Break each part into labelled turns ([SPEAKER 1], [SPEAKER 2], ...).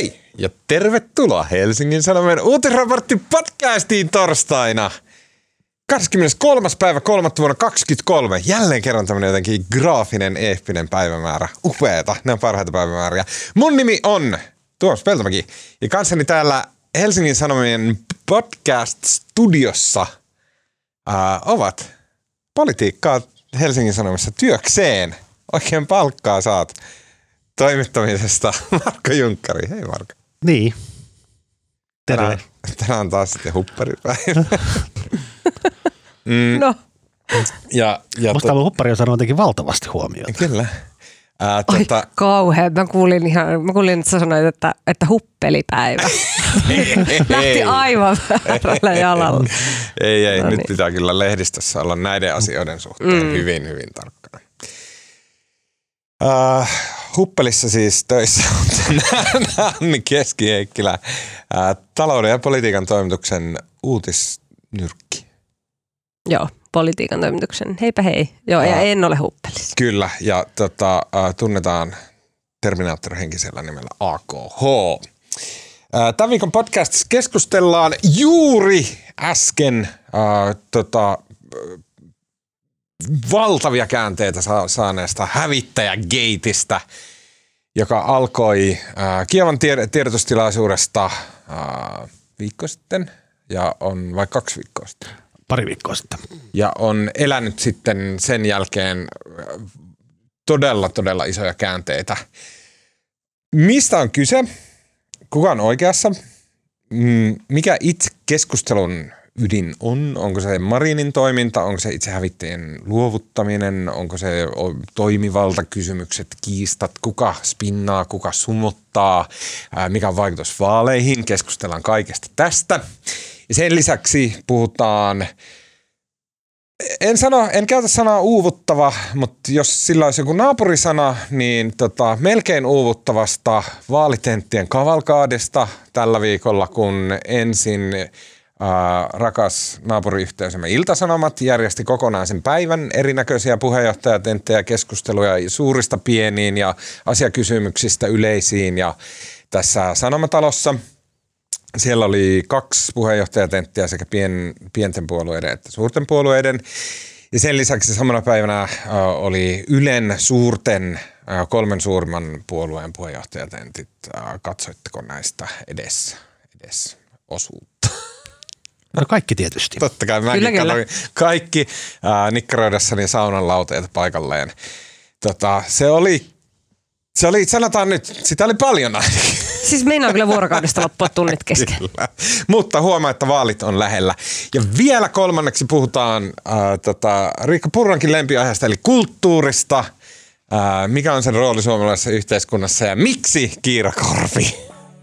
[SPEAKER 1] Hei ja tervetuloa Helsingin Sanomien uutisraportti podcastiin torstaina. 23. päivä 3. vuonna 2023. Jälleen kerran tämmönen jotenkin graafinen, eeppinen päivämäärä. Upeeta, ne on parhaita päivämääriä. Mun nimi on Tuomas Peltomäki ja kanssani täällä Helsingin Sanomien podcast-studiossa ää, ovat politiikkaa Helsingin Sanomissa työkseen. Oikein palkkaa saat toimittamisesta Marko Junkkari. Hei Marko.
[SPEAKER 2] Niin. Terve.
[SPEAKER 1] Tänään, tänään on taas sitten hupparipäivä.
[SPEAKER 3] Mm. No.
[SPEAKER 1] Ja, ja
[SPEAKER 2] Musta to... huppari on saanut jotenkin valtavasti huomiota.
[SPEAKER 1] Kyllä. Ää,
[SPEAKER 3] Ai, tota... kauhean. Mä kuulin, ihan, mä kuulin, että sä sanoit, että, että huppelipäivä. Lähti aivan väärällä jalalla.
[SPEAKER 1] ei, ei. No nyt niin. pitää kyllä lehdistössä olla näiden asioiden suhteen mm. hyvin, hyvin tarkkana. Uh, Huppelissa siis töissä on tänään Anni Keski-Heikkilä, talouden ja politiikan toimituksen uutisnyrkki.
[SPEAKER 3] Joo, politiikan toimituksen. Heipä hei. Joo, ja en ole huppelissa.
[SPEAKER 1] Kyllä, ja tota, tunnetaan Terminaattor-henkisellä nimellä AKH. Tämän viikon podcastissa keskustellaan juuri äsken uh, tota, valtavia käänteitä saaneesta hävittäjägeitistä, joka alkoi äh, Kievan tiedotustilaisuudesta äh, viikko sitten ja on vai kaksi viikkoa sitten?
[SPEAKER 2] Pari viikkoa sitten.
[SPEAKER 1] Ja on elänyt sitten sen jälkeen äh, todella, todella isoja käänteitä. Mistä on kyse? Kuka on oikeassa? Mm, mikä itse keskustelun ydin on? Onko se Marinin toiminta, onko se itse hävittäjien luovuttaminen, onko se toimivaltakysymykset, kiistat, kuka spinnaa, kuka sumuttaa, mikä on vaikutus vaaleihin, keskustellaan kaikesta tästä. Ja sen lisäksi puhutaan en sano, en käytä sanaa uuvuttava, mutta jos sillä olisi joku naapurisana, niin tota, melkein uuvuttavasta vaalitenttien kavalkaadesta tällä viikolla, kun ensin rakas naapuriyhteisömme Iltasanomat järjesti kokonaisen päivän erinäköisiä puheenjohtajatenttejä, keskusteluja suurista pieniin ja asiakysymyksistä yleisiin ja tässä Sanomatalossa siellä oli kaksi puheenjohtajatenttiä sekä pien, pienten puolueiden että suurten puolueiden. Ja sen lisäksi samana päivänä oli Ylen suurten kolmen suurimman puolueen puheenjohtajatentit. Katsoitteko näistä edes, edes osuutta?
[SPEAKER 2] No kaikki tietysti.
[SPEAKER 1] Totta kai mäkin kyllä, kyllä. kaikki äh, nikkaroidessani saunan lauteet paikalleen. Tota, se oli, se oli, sanotaan nyt, sitä oli paljon ainakin.
[SPEAKER 3] Siis meinaa kyllä vuorokaudesta loppua tunnit kesken. Kyllä.
[SPEAKER 1] Mutta huomaa, että vaalit on lähellä. Ja vielä kolmanneksi puhutaan äh, tota, Riikka Purrankin lempiaiheesta, eli kulttuurista. Äh, mikä on sen rooli suomalaisessa yhteiskunnassa ja miksi Kiira Korpi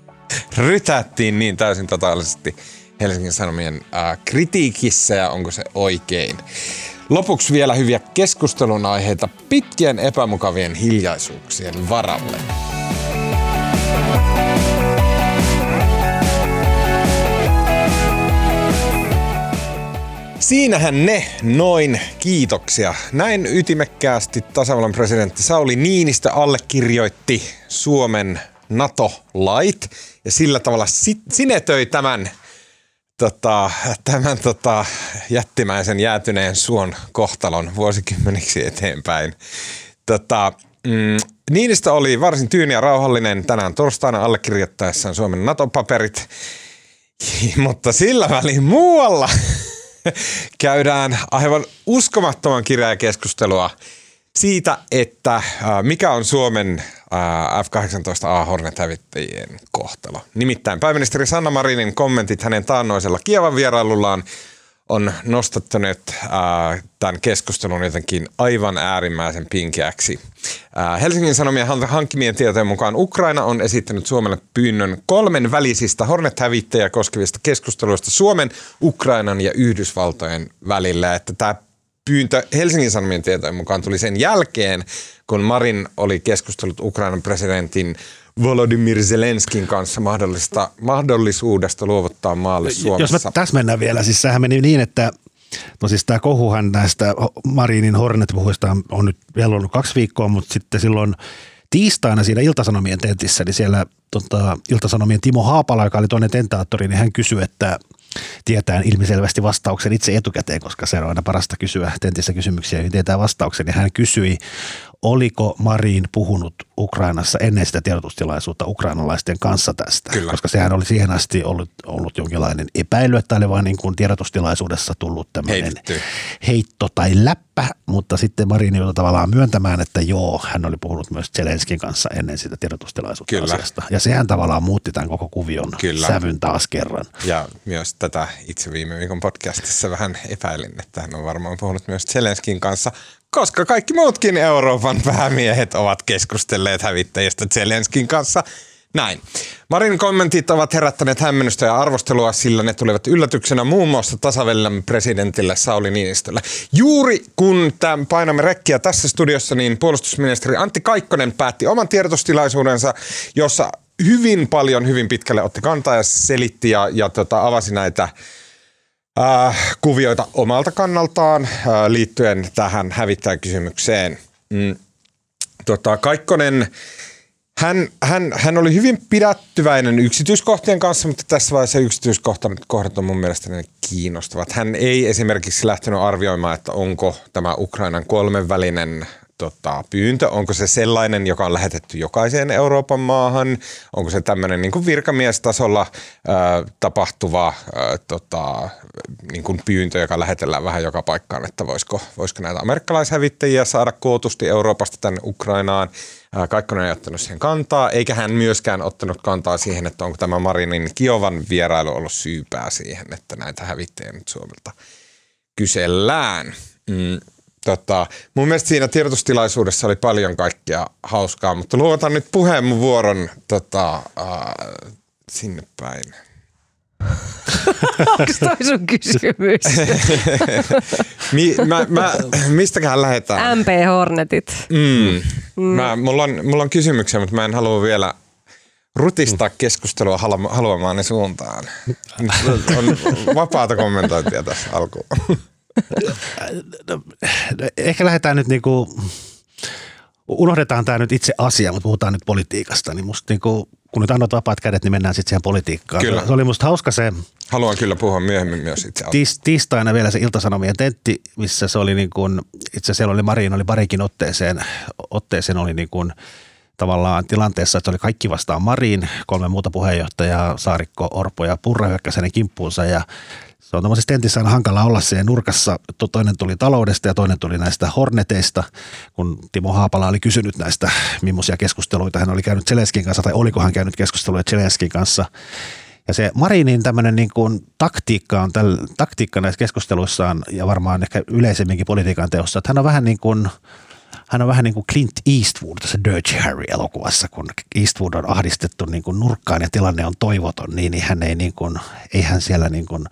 [SPEAKER 1] rytättiin niin täysin totaalisesti – Helsingin Sanomien ää, kritiikissä ja onko se oikein. Lopuksi vielä hyviä keskustelun aiheita pitkien epämukavien hiljaisuuksien varalle. Siinähän ne noin kiitoksia. Näin ytimekkäästi tasavallan presidentti Sauli Niinistö allekirjoitti Suomen NATO-lait ja sillä tavalla sinetöi tämän tota, tämän tota, jättimäisen jäätyneen suon kohtalon vuosikymmeniksi eteenpäin. Tota, mm, Niinistä oli varsin tyyni ja rauhallinen tänään torstaina allekirjoittaessaan Suomen NATO-paperit, mutta sillä välin muualla käydään aivan uskomattoman kirjaa keskustelua siitä, että mikä on Suomen F-18A Hornet-hävittäjien kohtalo. Nimittäin pääministeri Sanna Marinin kommentit hänen taannoisella Kievan vierailullaan on nostattanut äh, tämän keskustelun jotenkin aivan äärimmäisen pinkeäksi. Äh, Helsingin Sanomien hankkimien tietojen mukaan Ukraina on esittänyt Suomelle pyynnön kolmen välisistä Hornet-hävittäjä koskevista keskusteluista Suomen, Ukrainan ja Yhdysvaltojen välillä. Että tämä pyyntö Helsingin Sanomien tietojen mukaan tuli sen jälkeen, kun Marin oli keskustellut Ukrainan presidentin Volodymyr Zelenskin kanssa mahdollista, mahdollisuudesta luovuttaa maalle Suomessa.
[SPEAKER 2] Jos me täsmennän vielä, siis sehän meni niin, että No siis tämä kohuhan näistä Marinin Hornet-puhuista on nyt vielä ollut kaksi viikkoa, mutta sitten silloin tiistaina siinä Iltasanomien tentissä, niin siellä tota, Iltasanomien Timo Haapala, joka oli toinen tentaattori, niin hän kysyi, että tietää ilmiselvästi vastauksen itse etukäteen, koska se on aina parasta kysyä tentissä kysymyksiä, niin tietää vastauksen. Ja hän kysyi, oliko Marin puhunut Ukrainassa ennen sitä tiedotustilaisuutta ukrainalaisten kanssa tästä?
[SPEAKER 1] Kyllä.
[SPEAKER 2] Koska sehän oli siihen asti ollut, ollut jonkinlainen epäily, että oli vain niin kuin tiedotustilaisuudessa tullut tämmöinen
[SPEAKER 1] Heitetty.
[SPEAKER 2] heitto tai läppä, mutta sitten Marin joutui tavallaan myöntämään, että joo, hän oli puhunut myös Zelenskin kanssa ennen sitä tiedotustilaisuutta
[SPEAKER 1] Kyllä.
[SPEAKER 2] asiasta. Ja sehän tavallaan muutti tämän koko kuvion
[SPEAKER 1] Kyllä.
[SPEAKER 2] sävyn taas kerran.
[SPEAKER 1] Ja myös tätä itse viime viikon podcastissa vähän epäilin, että hän on varmaan puhunut myös Zelenskin kanssa, koska kaikki muutkin Euroopan päämiehet ovat keskustelleet hävittäjistä Zelenskin kanssa. Näin. Marin kommentit ovat herättäneet hämmennystä ja arvostelua, sillä ne tulivat yllätyksenä muun muassa tasavallan presidentille Sauli Niinistölle. Juuri kun tämän painamme rekkiä tässä studiossa, niin puolustusministeri Antti Kaikkonen päätti oman tiedotustilaisuudensa, jossa hyvin paljon, hyvin pitkälle otti kantaa ja selitti ja, ja tota, avasi näitä äh, kuvioita omalta kannaltaan äh, liittyen tähän hävittäjäkysymykseen. Mm. Tota, Kaikkonen, hän, hän, hän oli hyvin pidättyväinen yksityiskohtien kanssa, mutta tässä vaiheessa yksityiskohdat on mun mielestä kiinnostavat. Hän ei esimerkiksi lähtenyt arvioimaan, että onko tämä Ukrainan kolmenvälinen tota, pyyntö, onko se sellainen, joka on lähetetty jokaiseen Euroopan maahan, onko se tämmöinen niin virkamiestasolla ää, tapahtuva ää, tota, niin kuin pyyntö, joka lähetellään vähän joka paikkaan, että voisiko, voisiko näitä amerikkalaishävittäjiä saada kootusti Euroopasta tänne Ukrainaan. Kaikkonen ei ottanut siihen kantaa, eikä hän myöskään ottanut kantaa siihen, että onko tämä Marinin Kiovan vierailu ollut syypää siihen, että näitä hävittäjiä nyt Suomelta kysellään. Mm, tota, mun mielestä siinä tiedotustilaisuudessa oli paljon kaikkea hauskaa, mutta luotan nyt puheenvuoron tota, äh, sinne päin.
[SPEAKER 3] Onko toi sun kysymys?
[SPEAKER 1] Mi, mä, mä, mistäköhän lähdetään?
[SPEAKER 3] MP Hornetit.
[SPEAKER 1] Mm. Mä, mulla, on, mulla on kysymyksiä, mutta mä en halua vielä rutistaa keskustelua halu- haluamaani suuntaan. On vapaata kommentointia tässä alkuun.
[SPEAKER 2] No, ehkä lähdetään nyt niinku, unohdetaan tämä nyt itse asia, mutta puhutaan nyt politiikasta, niin musta niinku, kun nyt annat vapaat kädet, niin mennään sitten siihen politiikkaan.
[SPEAKER 1] Kyllä.
[SPEAKER 2] Se oli musta hauska se
[SPEAKER 1] Haluan kyllä puhua myöhemmin myös itse
[SPEAKER 2] tiis, tiistaina vielä se Iltasanomien tentti, missä se oli niin kuin, itse siellä oli Marin oli parikin otteeseen, otteeseen oli niin kuin, tavallaan tilanteessa, että oli kaikki vastaan Marin, kolme muuta puheenjohtajaa, Saarikko, Orpo ja Purra hyökkäsi hänen kimppuunsa ja se on tämmöisessä tentissä aina hankala olla siellä nurkassa. To- Toinen tuli taloudesta ja toinen tuli näistä horneteista, kun Timo Haapala oli kysynyt näistä, millaisia keskusteluita hän oli käynyt Zelenskin kanssa, tai oliko hän käynyt keskusteluja Zelenskin kanssa. Ja se Marinin tämmöinen niin kuin taktiikka on täl, taktiikka näissä keskusteluissaan ja varmaan ehkä yleisemminkin politiikan teossa, että hän on vähän niin kuin, hän on vähän niin kuin Clint Eastwood tässä Dirty Harry-elokuvassa, kun Eastwood on ahdistettu niin kuin nurkkaan ja tilanne on toivoton, niin, niin hän ei, niin kuin, ei hän siellä niin kuin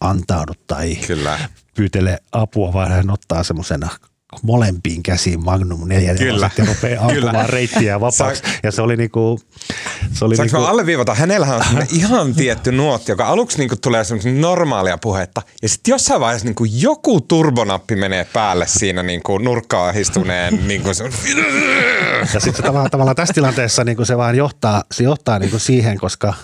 [SPEAKER 2] antaudu tai
[SPEAKER 1] Kyllä.
[SPEAKER 2] pyytele apua, vaan hän ottaa semmoisen molempiin käsiin Magnum 4
[SPEAKER 1] Kyllä.
[SPEAKER 2] ja rupeaa ampumaan reittiä vapaaksi. Ja se oli niinku, se oli
[SPEAKER 1] Saanko
[SPEAKER 2] niinku,
[SPEAKER 1] alleviivata? Hänellähän on ihan tietty nuotti, joka aluksi niinku tulee semmoisen normaalia puhetta. Ja sitten jossain vaiheessa niinku joku turbonappi menee päälle siinä niinku nurkkaan istuneen. niinku
[SPEAKER 2] Ja sitten tavallaan, tavallaan tässä tilanteessa niin kuin se vaan johtaa, se johtaa niin kuin siihen, koska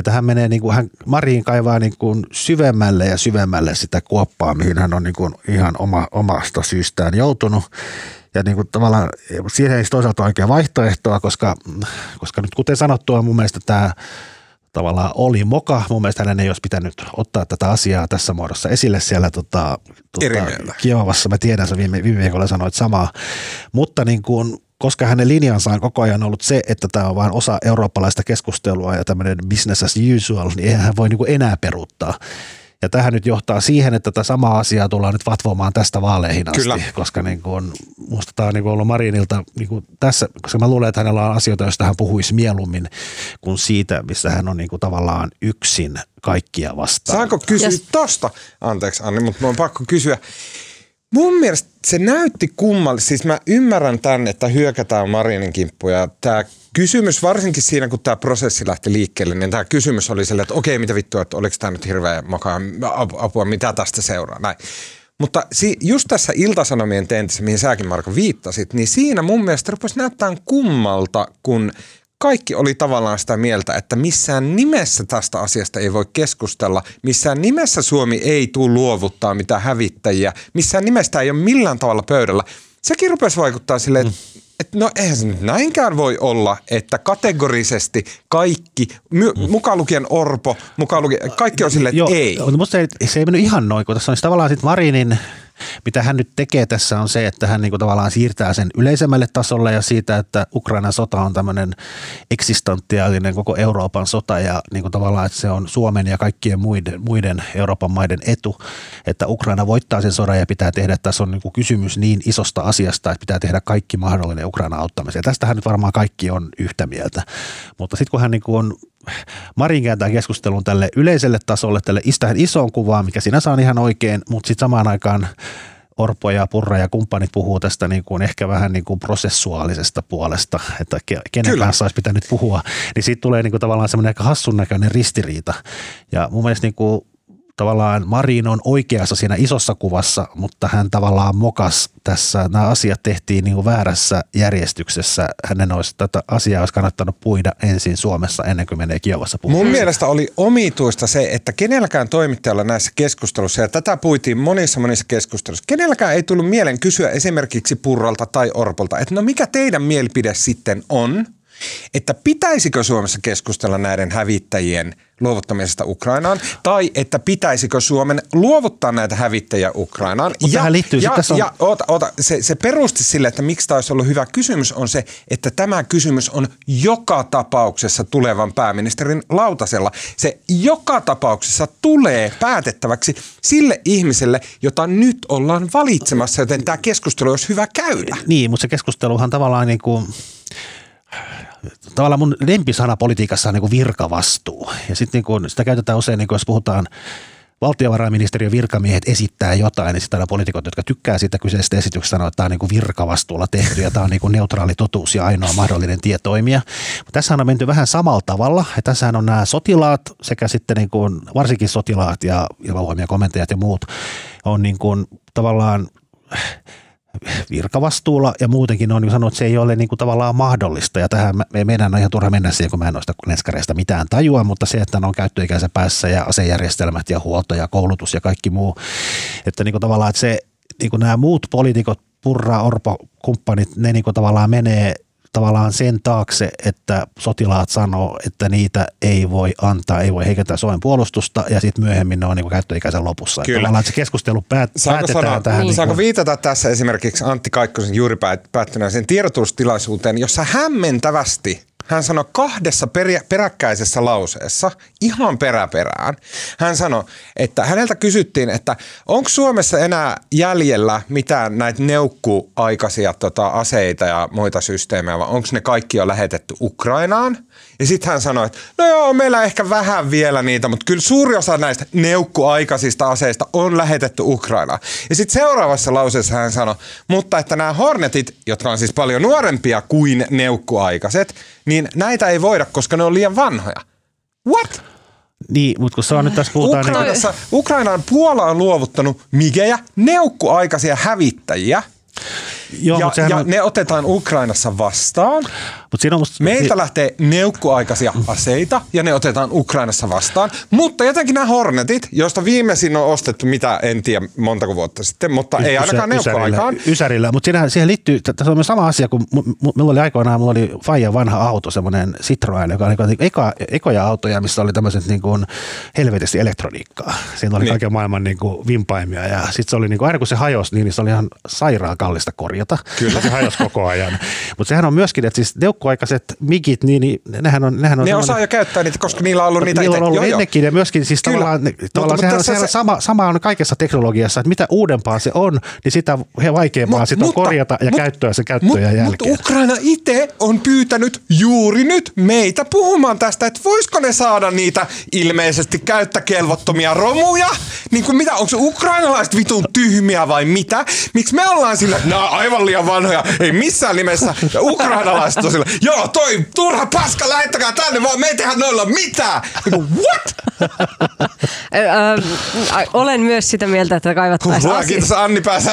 [SPEAKER 2] että hän menee, niin kuin, hän, Mariin kaivaa niin kuin syvemmälle ja syvemmälle sitä kuoppaa, mihin hän on niin kuin ihan oma, omasta syystään joutunut. Ja niin kuin tavallaan siihen ei toisaalta oikein vaihtoehtoa, koska, koska nyt kuten sanottua mun mielestä tämä tavallaan oli moka. Mun mielestä hänen ei olisi pitänyt ottaa tätä asiaa tässä muodossa esille siellä tota, tota. Kiovassa. Mä tiedän, sä viime, viime viikolla sanoit samaa. Mutta niin kuin, koska hänen linjansa on koko ajan ollut se, että tämä on vain osa eurooppalaista keskustelua ja tämmöinen business as usual, niin eihän hän voi niin kuin enää peruuttaa. Ja tähän nyt johtaa siihen, että tätä samaa asiaa tullaan nyt vatvomaan tästä vaaleihin asti,
[SPEAKER 1] Kyllä.
[SPEAKER 2] koska niin kuin, musta tämä on niin kuin ollut Marinilta niin kuin tässä, koska mä luulen, että hänellä on asioita, joista hän puhuisi mieluummin kuin siitä, missä hän on niin kuin tavallaan yksin kaikkia vastaan.
[SPEAKER 1] Saanko kysyä
[SPEAKER 3] Yes.
[SPEAKER 1] tosta? Anteeksi Anni, mutta mun on pakko kysyä. Mun mielestä se näytti kummalle. Siis mä ymmärrän tämän, että hyökätään Marinin kimppuun ja tämä kysymys, varsinkin siinä kun tämä prosessi lähti liikkeelle, niin tämä kysymys oli silleen, että okei, mitä vittua, että oliko tämä nyt hirveä makaa apua, mitä tästä seuraa, näin. Mutta just tässä Iltasanomien tentissä, mihin säkin Marko viittasit, niin siinä mun mielestä rupesi näyttää kummalta, kun kaikki oli tavallaan sitä mieltä, että missään nimessä tästä asiasta ei voi keskustella, missään nimessä Suomi ei tule luovuttaa mitään hävittäjiä, missään nimestä ei ole millään tavalla pöydällä. Sekin rupesi vaikuttaa silleen, että mm että no eihän se nyt näinkään voi olla, että kategorisesti kaikki, my, mukaan lukien Orpo, mukaan lukien, kaikki on silleen, että
[SPEAKER 2] Joo,
[SPEAKER 1] ei.
[SPEAKER 2] Mutta se, se ei mennyt ihan noin, kun tässä on tavallaan sitten Marinin mitä hän nyt tekee tässä on se, että hän niin kuin tavallaan siirtää sen yleisemmälle tasolle ja siitä, että Ukrainan sota on tämmöinen eksistentiaalinen koko Euroopan sota ja niin kuin tavallaan, että se on Suomen ja kaikkien muiden, muiden Euroopan maiden etu, että Ukraina voittaa sen sodan ja pitää tehdä, että tässä on niin kuin kysymys niin isosta asiasta, että pitää tehdä kaikki mahdollinen Ukraina auttamiseen. Tästähän nyt varmaan kaikki on yhtä mieltä, mutta sitten kun hän niin kuin on Marin kääntää keskustelun tälle yleiselle tasolle, tälle tähän isoon kuvaan, mikä sinänsä on ihan oikein, mutta sitten samaan aikaan Orpo ja Purra ja kumppanit puhuu tästä niin kuin ehkä vähän niin kuin prosessuaalisesta puolesta, että kenen Kyllä. kanssa olisi pitänyt puhua, niin siitä tulee niin kuin tavallaan semmoinen aika hassun näköinen ristiriita. Ja mun mielestä niin kuin tavallaan Marin on oikeassa siinä isossa kuvassa, mutta hän tavallaan mokas tässä. Nämä asiat tehtiin niin kuin väärässä järjestyksessä. Hänen olisi tätä asiaa olisi kannattanut puida ensin Suomessa ennen kuin menee Kiovassa puhumaan.
[SPEAKER 1] Mun mielestä oli omituista se, että kenelläkään toimittajalla näissä keskustelussa, ja tätä puitiin monissa monissa keskusteluissa, kenelläkään ei tullut mieleen kysyä esimerkiksi Purralta tai Orpolta, että no mikä teidän mielipide sitten on – että pitäisikö Suomessa keskustella näiden hävittäjien luovuttamisesta Ukrainaan, tai että pitäisikö Suomen luovuttaa näitä hävittäjiä Ukrainaan.
[SPEAKER 2] Mutta ja, liittyy
[SPEAKER 1] ja,
[SPEAKER 2] on...
[SPEAKER 1] ja ota, ota, se, se perusti sille, että miksi tämä olisi ollut hyvä kysymys, on se, että tämä kysymys on joka tapauksessa tulevan pääministerin lautasella. Se joka tapauksessa tulee päätettäväksi sille ihmiselle, jota nyt ollaan valitsemassa, joten tämä keskustelu olisi hyvä käydä.
[SPEAKER 2] Niin, mutta se keskusteluhan tavallaan niin kuin tavallaan mun lempisana politiikassa on niin kuin virkavastuu. Ja sitten niin sitä käytetään usein, niin kuin jos puhutaan valtiovarainministeriön virkamiehet esittää jotain, niin sitten poliitikot, jotka tykkää siitä kyseisestä esityksestä, sanoo, että tämä on niin kuin virkavastuulla tehty ja tämä on niin kuin neutraali totuus ja ainoa mahdollinen tie toimia. Tässä on menty vähän samalla tavalla. Ja tässähän on nämä sotilaat sekä sitten niin kuin, varsinkin sotilaat ja ilmavoimia komentajat ja muut on niin kuin tavallaan virkavastuulla ja muutenkin on niin sanonut, että se ei ole niin kuin tavallaan mahdollista. Ja tähän me, meidän on ihan turha mennä siihen, kun mä en noista lenskareista mitään tajua, mutta se, että ne on käyttöikänsä päässä ja asejärjestelmät ja huolto ja koulutus ja kaikki muu, että niin kuin tavallaan, että se, niin kuin nämä muut poliitikot, Purra, Orpo, kumppanit, ne niin kuin tavallaan menee tavallaan sen taakse, että sotilaat sanoo, että niitä ei voi antaa, ei voi heikentää Suomen puolustusta ja sitten myöhemmin ne on niin käyttöikäisen lopussa. Kyllä. Tavallaan että se keskustelu päät, saanko päätetään sanoa, tähän. Niin.
[SPEAKER 1] niin saanko viitata tässä esimerkiksi Antti Kaikkosen juuri päättyneeseen tiedotustilaisuuteen, jossa hämmentävästi hän sanoi kahdessa perä, peräkkäisessä lauseessa, ihan peräperään, hän sanoi, että häneltä kysyttiin, että onko Suomessa enää jäljellä mitään näitä neukkuaikaisia tota, aseita ja muita systeemejä, vai onko ne kaikki jo lähetetty Ukrainaan? Ja sitten hän sanoi, että no joo, meillä ehkä vähän vielä niitä, mutta kyllä suuri osa näistä neukkuaikaisista aseista on lähetetty Ukrainaan. Ja sitten seuraavassa lauseessa hän sanoi, mutta että nämä Hornetit, jotka on siis paljon nuorempia kuin neukkuaikaiset, niin näitä ei voida, koska ne on liian vanhoja. What?
[SPEAKER 2] Niin, mutta kun se on nyt tässä puhutaan...
[SPEAKER 1] Niin- Ukrainassa, niin... Ukrainaan Puola on luovuttanut migejä, neukkuaikaisia hävittäjiä – Joo, ja, ja on... ne otetaan Ukrainassa vastaan. Mut siinä on musta... Meiltä lähtee neukkuaikaisia aseita ja ne otetaan Ukrainassa vastaan. Mutta jotenkin nämä Hornetit, joista viimeisin on ostettu mitä en tiedä montako vuotta sitten, mutta y- ei ainakaan neukkuaikaan.
[SPEAKER 2] Ysärillä, mutta siinä, siihen liittyy, tässä on myös sama asia, kun minulla oli aikoinaan, mulla oli Fajan vanha auto, semmoinen Citroen, joka oli niin eka, ekoja autoja, missä oli tämmöiset niin kuin helvetisti elektroniikkaa. Siinä oli niin. kaiken maailman niin kuin vimpaimia ja sitten se oli niin kuin, aina kun se hajosi, niin se oli ihan sairaan kallista korjata.
[SPEAKER 1] Kyllä.
[SPEAKER 2] Se hajosi koko ajan. Mutta sehän on myöskin, että siis neukkuaikaiset migit, niin, niin nehän on... Nehän on
[SPEAKER 1] ne osaa jo käyttää niitä, koska niillä on ollut niitä
[SPEAKER 2] Niillä on ollut joo, ennenkin ja myöskin siis Kyllä. tavallaan, ne, tavallaan sehän, on, sehän se... sama, sama on kaikessa teknologiassa, että mitä uudempaa se on, niin sitä vaikeampaa sitä on korjata ja mutta, käyttöä se käyttöä mut, jälkeen. Mutta
[SPEAKER 1] Ukraina itse on pyytänyt juuri nyt meitä puhumaan tästä, että voisiko ne saada niitä ilmeisesti käyttäkelvottomia romuja? Niin kuin mitä, onko se ukrainalaiset vitun tyhmiä vai mitä? Miksi me ollaan sillä, että no, aivan liian vanhoja, ei missään nimessä. Ja ukrainalaiset on sillä, joo toi turha paska, lähettäkää tänne vaan, me ei tehdä noilla mitään. Niin what?
[SPEAKER 3] Olen myös sitä mieltä, että kaivattaisiin
[SPEAKER 1] Huhua, kiitos Anni pääsä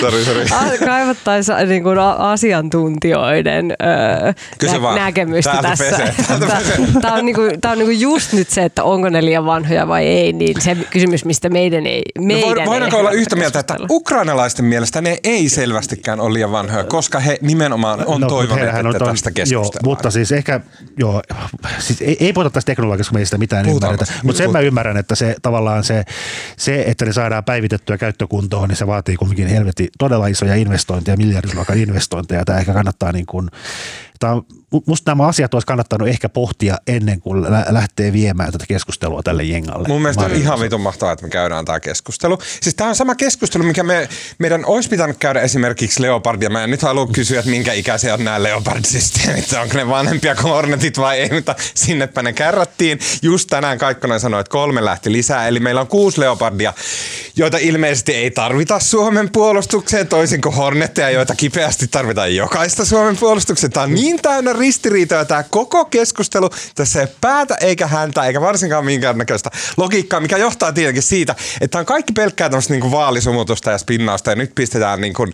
[SPEAKER 1] Sori, sori.
[SPEAKER 3] kaivattaisiin niin kuin asiantuntijoiden
[SPEAKER 1] Kysy vaan.
[SPEAKER 3] näkemystä
[SPEAKER 1] Täältä
[SPEAKER 3] tässä.
[SPEAKER 1] pesee, täältä pesee.
[SPEAKER 3] Tämä on, niinku, tää on niinku just nyt se, että onko ne liian vanhoja vai ei, niin se kysymys, mistä meidän ei
[SPEAKER 1] No
[SPEAKER 3] meidän ei
[SPEAKER 1] voidaanko olla
[SPEAKER 3] kannata
[SPEAKER 1] yhtä mieltä, että ukrainalaisten mielestä ne ei selvästikään ole liian vanhoja, koska he nimenomaan on
[SPEAKER 2] No,
[SPEAKER 1] toivoneet, että
[SPEAKER 2] on
[SPEAKER 1] tästä
[SPEAKER 2] Joo,
[SPEAKER 1] keskustellaan.
[SPEAKER 2] mutta siis ehkä, joo, siis ei, ei puhuta tästä teknologiasta, kun me ei sitä mitään
[SPEAKER 1] Puhutaan
[SPEAKER 2] ymmärretä.
[SPEAKER 1] vasta.
[SPEAKER 2] Mutta sen mä ymmärrän, että se tavallaan se, se, että ne saadaan päivitettyä käyttökuntoon, niin se vaatii kumminkin helvetin todella isoja investointeja, miljardiluokan investointeja. Tämä ehkä kannattaa niin kuin, tämä on, musta nämä asiat olisi kannattanut ehkä pohtia ennen kuin lä- lähtee viemään tätä keskustelua tälle jengalle.
[SPEAKER 1] Mun mielestä on ihan vitun mahtavaa, että me käydään tämä keskustelu. Siis tämä on sama keskustelu, mikä me, meidän olisi pitänyt käydä esimerkiksi Leopardia. Mä en nyt halua kysyä, että minkä ikäisiä on nämä Leopard-systeemit. Onko ne vanhempia kuin Hornetit vai ei, mutta sinnepä ne kärrättiin. Just tänään Kaikkonen sanoi, että kolme lähti lisää. Eli meillä on kuusi Leopardia, joita ilmeisesti ei tarvita Suomen puolustukseen, toisin kuin Hornetteja, joita kipeästi tarvitaan jokaista Suomen puolustukseen. Tämä on niin täynnä ristiriitoja tämä koko keskustelu. Tässä ei päätä eikä häntä, eikä varsinkaan minkäännäköistä logiikkaa, mikä johtaa tietenkin siitä, että on kaikki pelkkää tämmöistä niin vaalisumutusta ja spinnausta ja nyt pistetään niin kuin,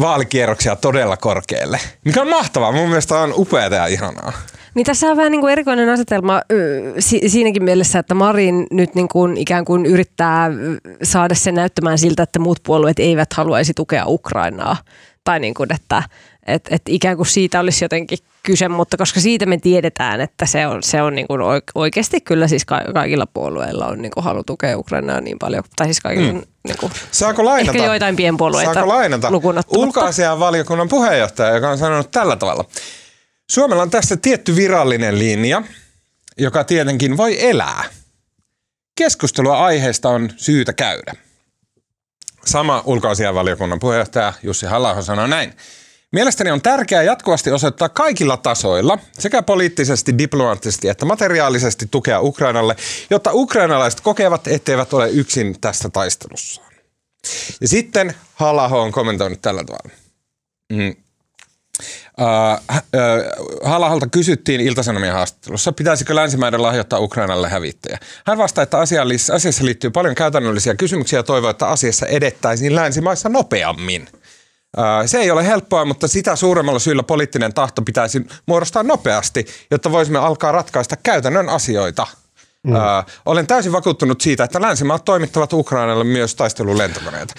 [SPEAKER 1] vaalikierroksia todella korkealle. Mikä on mahtavaa. Mun mielestä on upeaa ja ihanaa.
[SPEAKER 3] Niin tässä on vähän niin kuin erikoinen asetelma siinäkin mielessä, että Marin nyt niin kuin ikään kuin yrittää saada sen näyttämään siltä, että muut puolueet eivät haluaisi tukea Ukrainaa. Tai niin kuin, että et, et ikään kuin siitä olisi jotenkin kyse, mutta koska siitä me tiedetään, että se on, se on niin kuin oik- oikeasti kyllä siis ka- kaikilla puolueilla on niin kuin halu tukea Ukrainaa niin paljon. Tai siis kaikilla mm. niin kuin,
[SPEAKER 1] Saako lainata?
[SPEAKER 3] Ehkä joitain pienpuolueita
[SPEAKER 1] Saako lainata ulkoasian valiokunnan puheenjohtaja, joka on sanonut tällä tavalla. Suomella on tässä tietty virallinen linja, joka tietenkin voi elää. Keskustelua aiheesta on syytä käydä. Sama ulkoasianvaliokunnan puheenjohtaja Jussi halla sanoi näin. Mielestäni on tärkeää jatkuvasti osoittaa kaikilla tasoilla, sekä poliittisesti, diplomaattisesti että materiaalisesti tukea Ukrainalle, jotta ukrainalaiset kokevat, etteivät ole yksin tässä taistelussaan. Ja sitten halla on kommentoinut tällä tavalla. Mm. Uh, Halaholta kysyttiin Ilta-Sanomien haastattelussa, pitäisikö länsimaiden lahjoittaa Ukrainalle hävittäjä. Hän vastaa, että asiassa liittyy paljon käytännöllisiä kysymyksiä ja toivoo, että asiassa edettäisiin länsimaissa nopeammin. Se ei ole helppoa, mutta sitä suuremmalla syyllä poliittinen tahto pitäisi muodostaa nopeasti, jotta voisimme alkaa ratkaista käytännön asioita. Mm. Uh, olen täysin vakuuttunut siitä, että länsimaat toimittavat Ukrainalle myös taistelulentokoneita.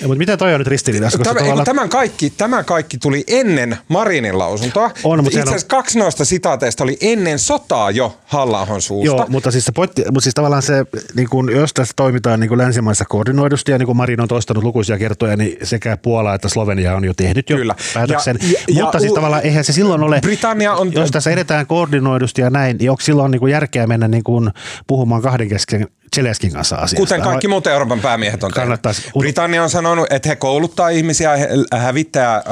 [SPEAKER 2] Ja, mutta miten toi on nyt ristiriidassa?
[SPEAKER 1] Tämä,
[SPEAKER 2] tavallaan-
[SPEAKER 1] tämän, kaikki, tämän kaikki tuli ennen Marinin lausuntoa.
[SPEAKER 2] On, mutta
[SPEAKER 1] Itse
[SPEAKER 2] sehän on-
[SPEAKER 1] asiassa kaksi noista sitaateista oli ennen sotaa jo halla suusta.
[SPEAKER 2] Joo, mutta siis, se pointti, mutta siis tavallaan se, niin kun, jos tässä toimitaan niin kuin länsimaissa koordinoidusti, ja niin kuin Marin on toistanut lukuisia kertoja, niin sekä Puola että Slovenia on jo tehnyt jo
[SPEAKER 1] Kyllä.
[SPEAKER 2] päätöksen.
[SPEAKER 1] Ja- ja-
[SPEAKER 2] mutta
[SPEAKER 1] ja
[SPEAKER 2] siis
[SPEAKER 1] u-
[SPEAKER 2] tavallaan eihän se silloin ole,
[SPEAKER 1] Britannia on-
[SPEAKER 2] jos tässä edetään koordinoidusti ja näin, niin onko silloin niin kuin järkeä mennä niin kuin puhumaan kahden kesken Zelenskin kanssa asiasta?
[SPEAKER 1] Kuten kaikki muut Euroopan päämiehet on tehnyt. Britannia on sanonut, että he kouluttaa ihmisiä hävittää äh,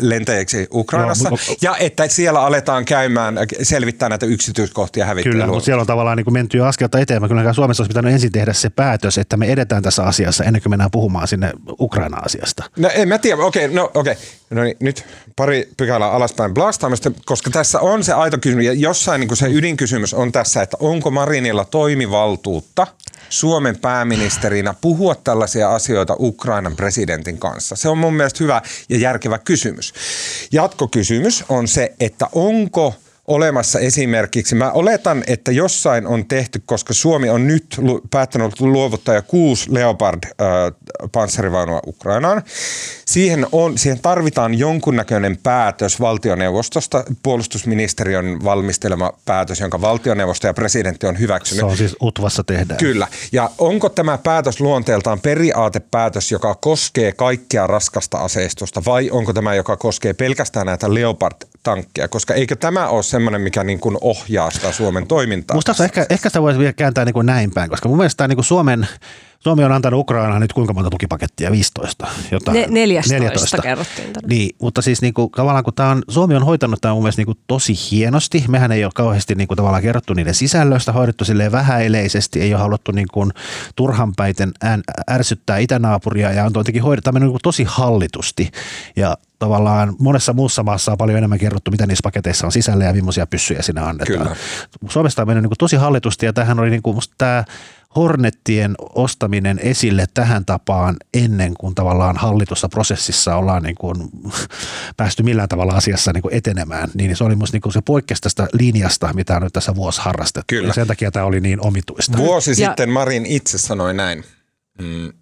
[SPEAKER 1] lentäjiksi Ukrainassa
[SPEAKER 2] mutta-
[SPEAKER 1] ja että siellä aletaan käymään, selvittää näitä yksityiskohtia
[SPEAKER 2] Kyllä,
[SPEAKER 1] hävittäjillä.
[SPEAKER 2] mutta siellä on tavallaan niin kuin menty askelta eteenpäin. Kyllä Suomessa olisi pitänyt ensin tehdä se päätös, että me edetään tässä asiassa ennen kuin mennään puhumaan sinne Ukraina-asiasta.
[SPEAKER 1] No en mä tiedä, okei, no okei. No niin, nyt pari pykälää alaspäin blastaamista, koska tässä on se aito kysymys, ja jossain niin se ydinkysymys on tässä, että onko Marinilla toimivaltuutta Suomen pääministerinä puhua tällaisia asioita Ukrainan presidentin kanssa. Se on mun mielestä hyvä ja järkevä kysymys. Jatkokysymys on se, että onko olemassa esimerkiksi, mä oletan, että jossain on tehty, koska Suomi on nyt päättänyt luovuttaa jo kuusi Leopard-panssarivaunua Ukrainaan. Siihen, on, siihen tarvitaan jonkunnäköinen päätös valtioneuvostosta, puolustusministeriön valmistelema päätös, jonka valtioneuvosto ja presidentti on hyväksynyt.
[SPEAKER 2] Se on siis UTVassa tehdään.
[SPEAKER 1] Kyllä. Ja onko tämä päätös luonteeltaan periaatepäätös, joka koskee kaikkea raskasta aseistusta, vai onko tämä, joka koskee pelkästään näitä Leopard-tankkeja? Koska eikö tämä ole semmoinen, mikä niin kuin ohjaa sitä Suomen toimintaa?
[SPEAKER 2] Musta tässä ehkä, ehkä sitä voisi vielä kääntää niin kuin näin päin, koska mun mielestä tämä niin kuin Suomen, Suomi on antanut Ukrainaan nyt kuinka monta tukipakettia? 15? Jotain.
[SPEAKER 3] Ne, 14, 14. kerrottiin.
[SPEAKER 2] Tänne. Niin, mutta siis niin kuin, tavallaan kun tämä on, Suomi on hoitanut tämä mun mielestä niin kuin tosi hienosti. Mehän ei ole kauheasti niin kuin, tavallaan kerrottu niiden sisällöstä, hoidettu silleen vähäileisesti, ei ole haluttu niin kuin, turhanpäiten ään, ärsyttää itänaapuria ja on jotenkin hoidettu niin kuin, tosi hallitusti. Ja tavallaan monessa muussa maassa on paljon enemmän kerrottu, mitä niissä paketeissa on sisällä ja millaisia pyssyjä sinne annetaan. Kyllä. Suomesta on mennyt niin kuin tosi hallitusti ja tähän oli niin kuin tämä Hornettien ostaminen esille tähän tapaan ennen kuin tavallaan hallitussa prosessissa ollaan niin kuin päästy millään tavalla asiassa niin kuin etenemään, niin se oli musta niin kuin se poikkesi tästä linjasta, mitä on nyt tässä vuosi harrastettu. Kyllä. Ja sen takia tämä oli niin omituista.
[SPEAKER 1] Vuosi ja... sitten Marin itse sanoi näin. Mm,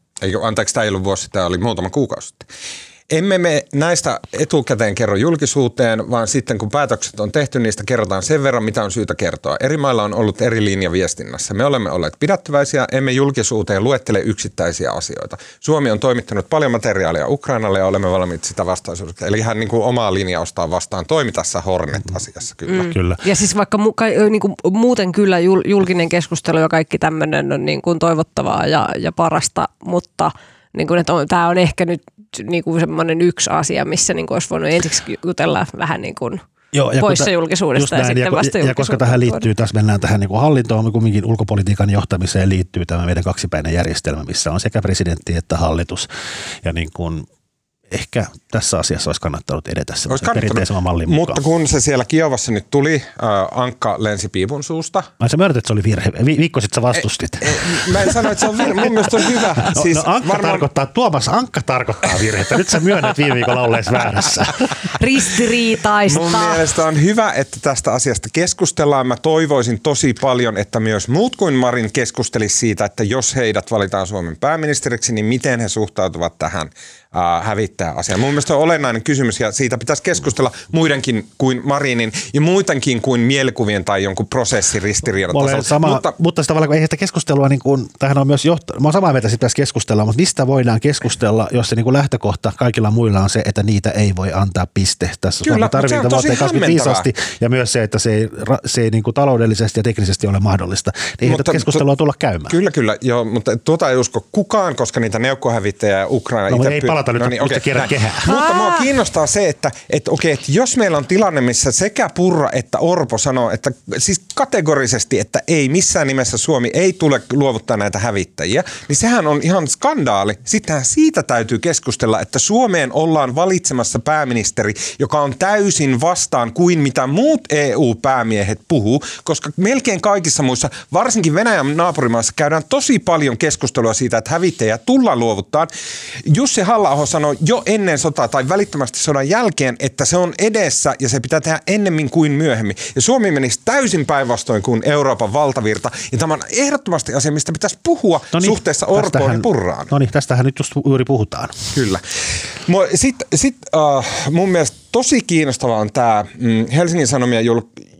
[SPEAKER 1] anteeksi, tämä ei ollut vuosi, tämä oli muutama kuukausi sitten emme me näistä etukäteen kerro julkisuuteen, vaan sitten kun päätökset on tehty, niistä kerrotaan sen verran, mitä on syytä kertoa. Eri mailla on ollut eri linja viestinnässä. Me olemme olleet pidättyväisiä, emme julkisuuteen luettele yksittäisiä asioita. Suomi on toimittanut paljon materiaalia Ukrainalle ja olemme valmiit sitä vastaisuudesta. Eli hän niin kuin omaa linjaustaan vastaan toimi tässä Hornet-asiassa kyllä. Mm.
[SPEAKER 2] kyllä.
[SPEAKER 3] Ja siis vaikka mu- niin kuin muuten kyllä julkinen keskustelu ja kaikki tämmöinen on niin kuin toivottavaa ja, ja parasta, mutta – niin kuin, että on, tämä on ehkä nyt niin kuin semmoinen yksi asia, missä niin kuin olisi voinut ensiksi jutella vähän niin kuin Joo, ja poissa kun, julkisuudesta ja,
[SPEAKER 2] näin,
[SPEAKER 3] sitten
[SPEAKER 2] ja,
[SPEAKER 3] vasta
[SPEAKER 2] ja, ja koska tähän liittyy, tässä mennään tähän niin kuin hallintoon, kumminkin ulkopolitiikan johtamiseen liittyy tämä meidän kaksipäinen järjestelmä, missä on sekä presidentti että hallitus. Ja niin kuin ehkä tässä asiassa olisi kannattanut edetä olisi mallin
[SPEAKER 1] mukaan. Mutta kun se siellä Kiovassa nyt tuli, äh, Ankka lensi piipun suusta.
[SPEAKER 2] Mä sä myönnät, että se oli virhe. Vi- viikko sitten sä vastustit.
[SPEAKER 1] E, e, mä en sano, että se on virhe. Mun mielestä on hyvä.
[SPEAKER 2] No, siis no Ankka varmaan... tarkoittaa, Tuomas Ankka tarkoittaa virhettä. Nyt sä myönnät viime viikolla olleessa väärässä.
[SPEAKER 3] Ristiriitaista.
[SPEAKER 1] Mun mielestä on hyvä, että tästä asiasta keskustellaan. Mä toivoisin tosi paljon, että myös muut kuin Marin keskustelisi siitä, että jos heidät valitaan Suomen pääministeriksi, niin miten he suhtautuvat tähän äh, hävittää asiaa. Mun mielestä on olennainen kysymys ja siitä pitäisi keskustella muidenkin kuin Marinin ja muidenkin kuin mielikuvien tai jonkun prosessin ristiriidan
[SPEAKER 2] sama, mutta, mutta sitä tavallaan, ei sitä keskustelua, niin kuin, tähän on myös johtanut, mä oon samaa mieltä, että pitäisi keskustella, mutta mistä voidaan keskustella, jos se niin kuin lähtökohta kaikilla muilla on se, että niitä ei voi antaa piste. Tässä Kyllä, tarvii niitä vuoteen 25 asti ja myös se, että se ei, se ei niin kuin taloudellisesti ja teknisesti ole mahdollista. Niin mutta, keskustelua tulla käymään.
[SPEAKER 1] Kyllä, kyllä, joo, mutta tuota ei usko kukaan, koska niitä neukkohävittäjä ja Ukraina
[SPEAKER 2] no, ei palata nyt, no niin, okay, kierrä kehää.
[SPEAKER 1] Mutta mua kiinnostaa se, että, että, okei, että jos meillä on tilanne, missä sekä Purra että Orpo sanoo, että siis kategorisesti, että ei missään nimessä Suomi ei tule luovuttaa näitä hävittäjiä, niin sehän on ihan skandaali. Sittenhän siitä täytyy keskustella, että Suomeen ollaan valitsemassa pääministeri, joka on täysin vastaan kuin mitä muut EU-päämiehet puhuu, koska melkein kaikissa muissa, varsinkin Venäjän naapurimaissa, käydään tosi paljon keskustelua siitä, että hävittäjiä tullaan luovuttaa. Jussi halla sanoi jo ennen sotaa tai välittömästi sodan jälkeen, että se on edessä ja se pitää tehdä ennemmin kuin myöhemmin. Ja Suomi menisi täysin päinvastoin kuin Euroopan valtavirta. Ja tämä on ehdottomasti asia, mistä pitäisi puhua Noniin, suhteessa Orpoon ja Purraan.
[SPEAKER 2] No niin, tästähän nyt just juuri puhutaan.
[SPEAKER 1] Kyllä. Sitten sit, uh, mun mielestä tosi kiinnostavaa on tämä mm, Helsingin Sanomien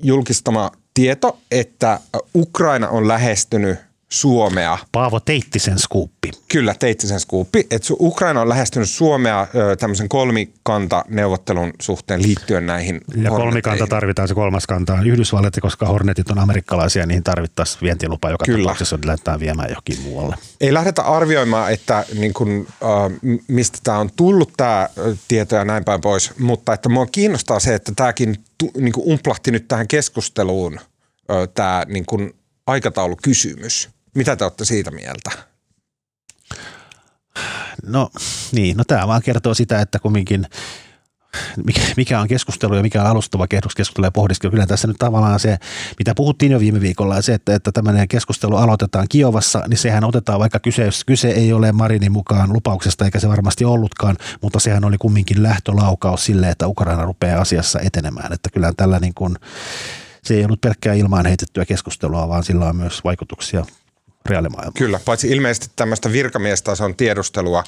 [SPEAKER 1] julkistama tieto, että Ukraina on lähestynyt Suomea.
[SPEAKER 2] Paavo Teittisen skuuppi.
[SPEAKER 1] Kyllä, Teittisen skuuppi. Että Ukraina on lähestynyt Suomea tämmöisen kolmikanta-neuvottelun suhteen liittyen näihin
[SPEAKER 2] Ja kolmikanta tarvitaan, se kolmas kanta on Yhdysvallat, koska Hornetit on amerikkalaisia, niin tarvittaisiin vientilupa joka Kyllä. tapauksessa, että lähdetään viemään johonkin muualle.
[SPEAKER 1] Ei lähdetä arvioimaan, että niin kun, äh, mistä tämä on tullut tämä tieto ja näin päin pois, mutta että mua kiinnostaa se, että tämäkin niin umplahti nyt tähän keskusteluun tämä niin aikataulukysymys. Mitä te olette siitä mieltä?
[SPEAKER 2] No niin, no tämä vaan kertoo sitä, että kumminkin mikä on keskustelu ja mikä on alustava keskustelu ja pohdiskelu. Kyllä tässä nyt tavallaan se, mitä puhuttiin jo viime viikolla, se, että, että tämmöinen keskustelu aloitetaan Kiovassa, niin sehän otetaan, vaikka kyse, kyse ei ole Marinin mukaan lupauksesta, eikä se varmasti ollutkaan, mutta sehän oli kumminkin lähtölaukaus sille, että Ukraina rupeaa asiassa etenemään. Että kyllä tällä niin kuin, se ei ollut pelkkää ilmaan heitettyä keskustelua, vaan sillä on myös vaikutuksia reaalimaailmaan.
[SPEAKER 1] Kyllä, paitsi ilmeisesti tämmöistä virkamiestason tiedustelua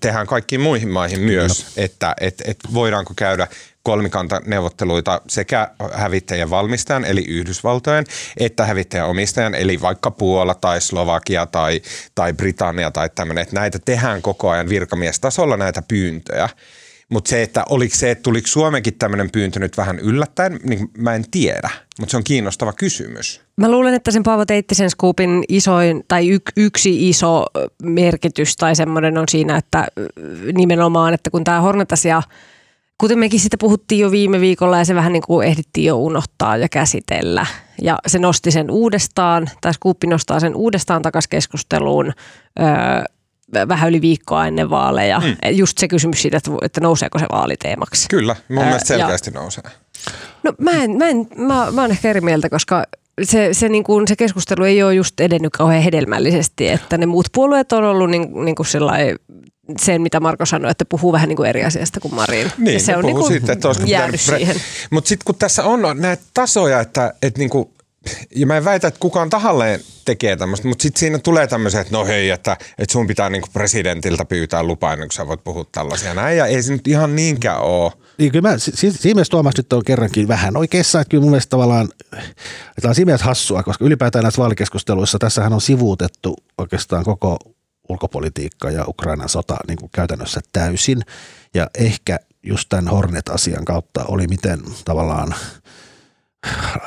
[SPEAKER 1] tehdään kaikkiin muihin maihin myös, no. että et, et voidaanko käydä kolmikantaneuvotteluita sekä hävittäjän valmistajan eli Yhdysvaltojen että hävittäjän omistajan eli vaikka Puola tai Slovakia tai, tai Britannia tai tämmöinen, että näitä tehdään koko ajan virkamiestasolla näitä pyyntöjä. Mutta se, että oliko se, että tuliko Suomenkin tämmöinen pyyntö nyt vähän yllättäen, niin mä en tiedä. Mutta se on kiinnostava kysymys.
[SPEAKER 3] Mä luulen, että sen Paavo Teittisen skuupin isoin tai y- yksi iso merkitys tai semmoinen on siinä, että nimenomaan, että kun tämä Hornet-asia – kuten mekin sitä puhuttiin jo viime viikolla ja se vähän niin kuin ehdittiin jo unohtaa ja käsitellä. Ja se nosti sen uudestaan, tai Skuuppi nostaa sen uudestaan takaisin keskusteluun öö, vähän yli viikkoa ennen vaaleja. Mm. Just se kysymys siitä, että, että nouseeko se vaaliteemaksi.
[SPEAKER 1] Kyllä, mun öö, mielestä selkeästi ja, nousee.
[SPEAKER 3] No mä, en, mä, en, mä, mä oon ehkä eri mieltä, koska se, se, niin kuin, se keskustelu ei ole just edennyt kauhean hedelmällisesti, että ne muut puolueet on ollut niin, niin kuin sen, mitä Marko sanoi, että puhuu vähän niin kuin eri asiasta kuin Marin.
[SPEAKER 1] Niin,
[SPEAKER 3] ja
[SPEAKER 1] se on niin kuin siitä, että jäänyt siihen. Mutta sitten kun tässä on näitä tasoja, että, että niin kuin, ja mä en väitä, että kukaan tahalleen tekee tämmöistä, mutta sitten siinä tulee tämmöisiä, että no hei, että, että sun pitää niinku presidentiltä pyytää lupaa ennen kuin sä voit puhua tällaisia näin, ja ei se nyt ihan niinkään ole.
[SPEAKER 2] Niin kyllä mä, si- siinä mielessä Tuomas nyt on kerrankin vähän oikeassa, että kyllä mun mielestä tavallaan, että on siinä hassua, koska ylipäätään näissä vaalikeskusteluissa, tässähän on sivuutettu oikeastaan koko ulkopolitiikka ja Ukrainan sota niin kuin käytännössä täysin. Ja ehkä just tämän Hornet-asian kautta oli miten tavallaan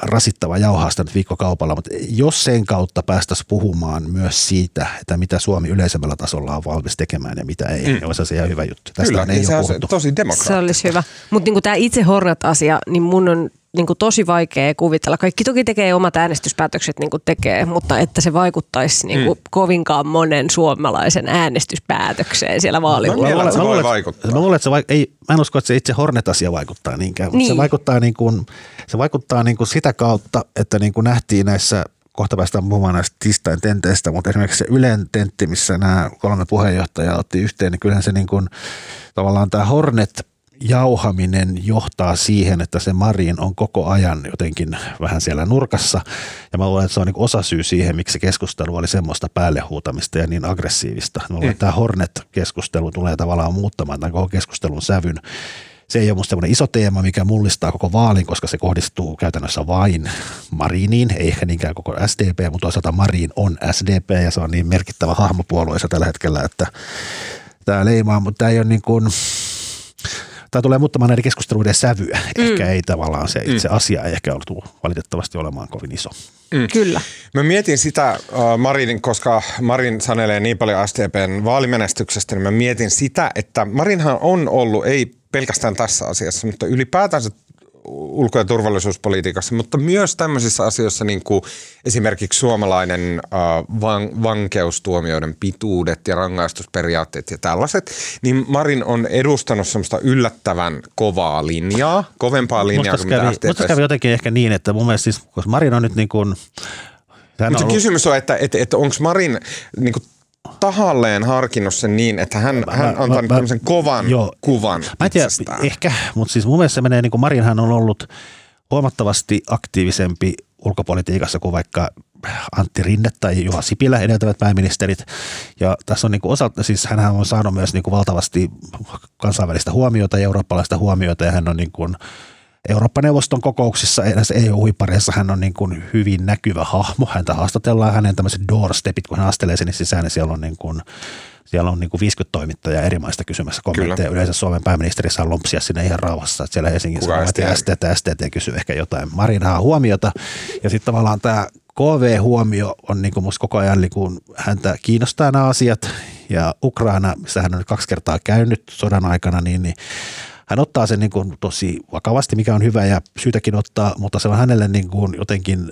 [SPEAKER 2] rasittava jauhaasta nyt viikkokaupalla, mutta jos sen kautta päästäisiin puhumaan myös siitä, että mitä Suomi yleisemmällä tasolla on valmis tekemään ja mitä ei, mm. niin olisi se ihan hyvä juttu.
[SPEAKER 1] Tästä Kyllä, ei niin ole se on tosi
[SPEAKER 3] Se olisi hyvä. Mutta niin tämä itse Hornet-asia, niin mun on niin kuin tosi vaikea kuvitella. Kaikki toki tekee omat äänestyspäätökset niin kuin tekee, mutta että se vaikuttaisi niin kuin mm. kovinkaan monen suomalaisen äänestyspäätökseen siellä vaaliluolla.
[SPEAKER 1] Mä, mä, luulen, vaikuttaa.
[SPEAKER 2] Mä, luulen, että se vaik- ei, mä en usko, että se itse Hornet-asia vaikuttaa niinkään, niin. se vaikuttaa, niin kuin, se vaikuttaa niin kuin sitä kautta, että niin kuin nähtiin näissä kohta päästään puhumaan näistä tistain tenteistä, mutta esimerkiksi se Ylen tentti, missä nämä kolme puheenjohtajaa otti yhteen, niin kyllähän se niin kuin, tavallaan tämä Hornet jauhaminen johtaa siihen, että se Marin on koko ajan jotenkin vähän siellä nurkassa. Ja mä luulen, että se on niin osa syy siihen, miksi se keskustelu oli semmoista päällehuutamista ja niin aggressiivista. Mä luulen, että tämä Hornet-keskustelu tulee tavallaan muuttamaan tämän koko keskustelun sävyn. Se ei ole musta iso teema, mikä mullistaa koko vaalin, koska se kohdistuu käytännössä vain Mariniin, ei ehkä niinkään koko SDP, mutta toisaalta Marin on SDP ja se on niin merkittävä hahmo puolueessa tällä hetkellä, että tämä leimaa, mutta tämä ei ole niin kuin, tämä tulee muuttamaan näiden keskusteluiden sävyä. Mm. Ehkä ei tavallaan se itse mm. asia ei ehkä ollut valitettavasti olemaan kovin iso.
[SPEAKER 3] Mm. Kyllä.
[SPEAKER 1] Mä mietin sitä uh, Marinin, koska Marin sanelee niin paljon SDPn vaalimenestyksestä, niin mä mietin sitä, että Marinhan on ollut, ei pelkästään tässä asiassa, mutta ylipäätänsä ulko- ja turvallisuuspolitiikassa, mutta myös tämmöisissä asioissa niin kuin esimerkiksi suomalainen äh, van, vankeustuomioiden pituudet ja rangaistusperiaatteet ja tällaiset, niin Marin on edustanut semmoista yllättävän kovaa linjaa, kovempaa linjaa
[SPEAKER 2] kuin kävi, mitä kävi jotenkin ehkä niin, että mun mielestä siis, koska Marin on nyt niin kuin
[SPEAKER 1] mutta ollut... kysymys on, että, että, että onko Marin niin kuin tahalleen harkinnut sen niin, että hän, mä, hän antaa mä, tämmöisen kovan joo, kuvan
[SPEAKER 2] Mä en tiedä, ehkä, mutta siis mun mielestä se menee, niin kuin Marinhan on ollut huomattavasti aktiivisempi ulkopolitiikassa kuin vaikka Antti Rinne tai Juha Sipilä edeltävät pääministerit. Ja tässä on niin kuin osa, siis hän on saanut myös niin kuin valtavasti kansainvälistä huomiota ja eurooppalaista huomiota ja hän on niin kuin Eurooppa-neuvoston kokouksissa, näissä EU-huippareissa hän on niin kuin hyvin näkyvä hahmo. Häntä haastatellaan hänen tämmöiset doorstepit, kun hän astelee sinne sisään, niin siellä on niin kuin siellä on niin kuin 50 toimittajaa eri maista kysymässä kommentteja. Kyllä. Yleensä Suomen pääministeri saa lompsia sinne ihan rauhassa. Että siellä Helsingin Sanomat ja STT, STT kysyy ehkä jotain Marinaa huomiota. Ja sitten tavallaan tämä KV-huomio on niin kuin musta koko ajan, niin kuin häntä kiinnostaa nämä asiat. Ja Ukraina, missä hän on nyt kaksi kertaa käynyt sodan aikana, niin, niin hän ottaa sen niin kuin tosi vakavasti, mikä on hyvä ja syytäkin ottaa, mutta se on hänelle niin kuin jotenkin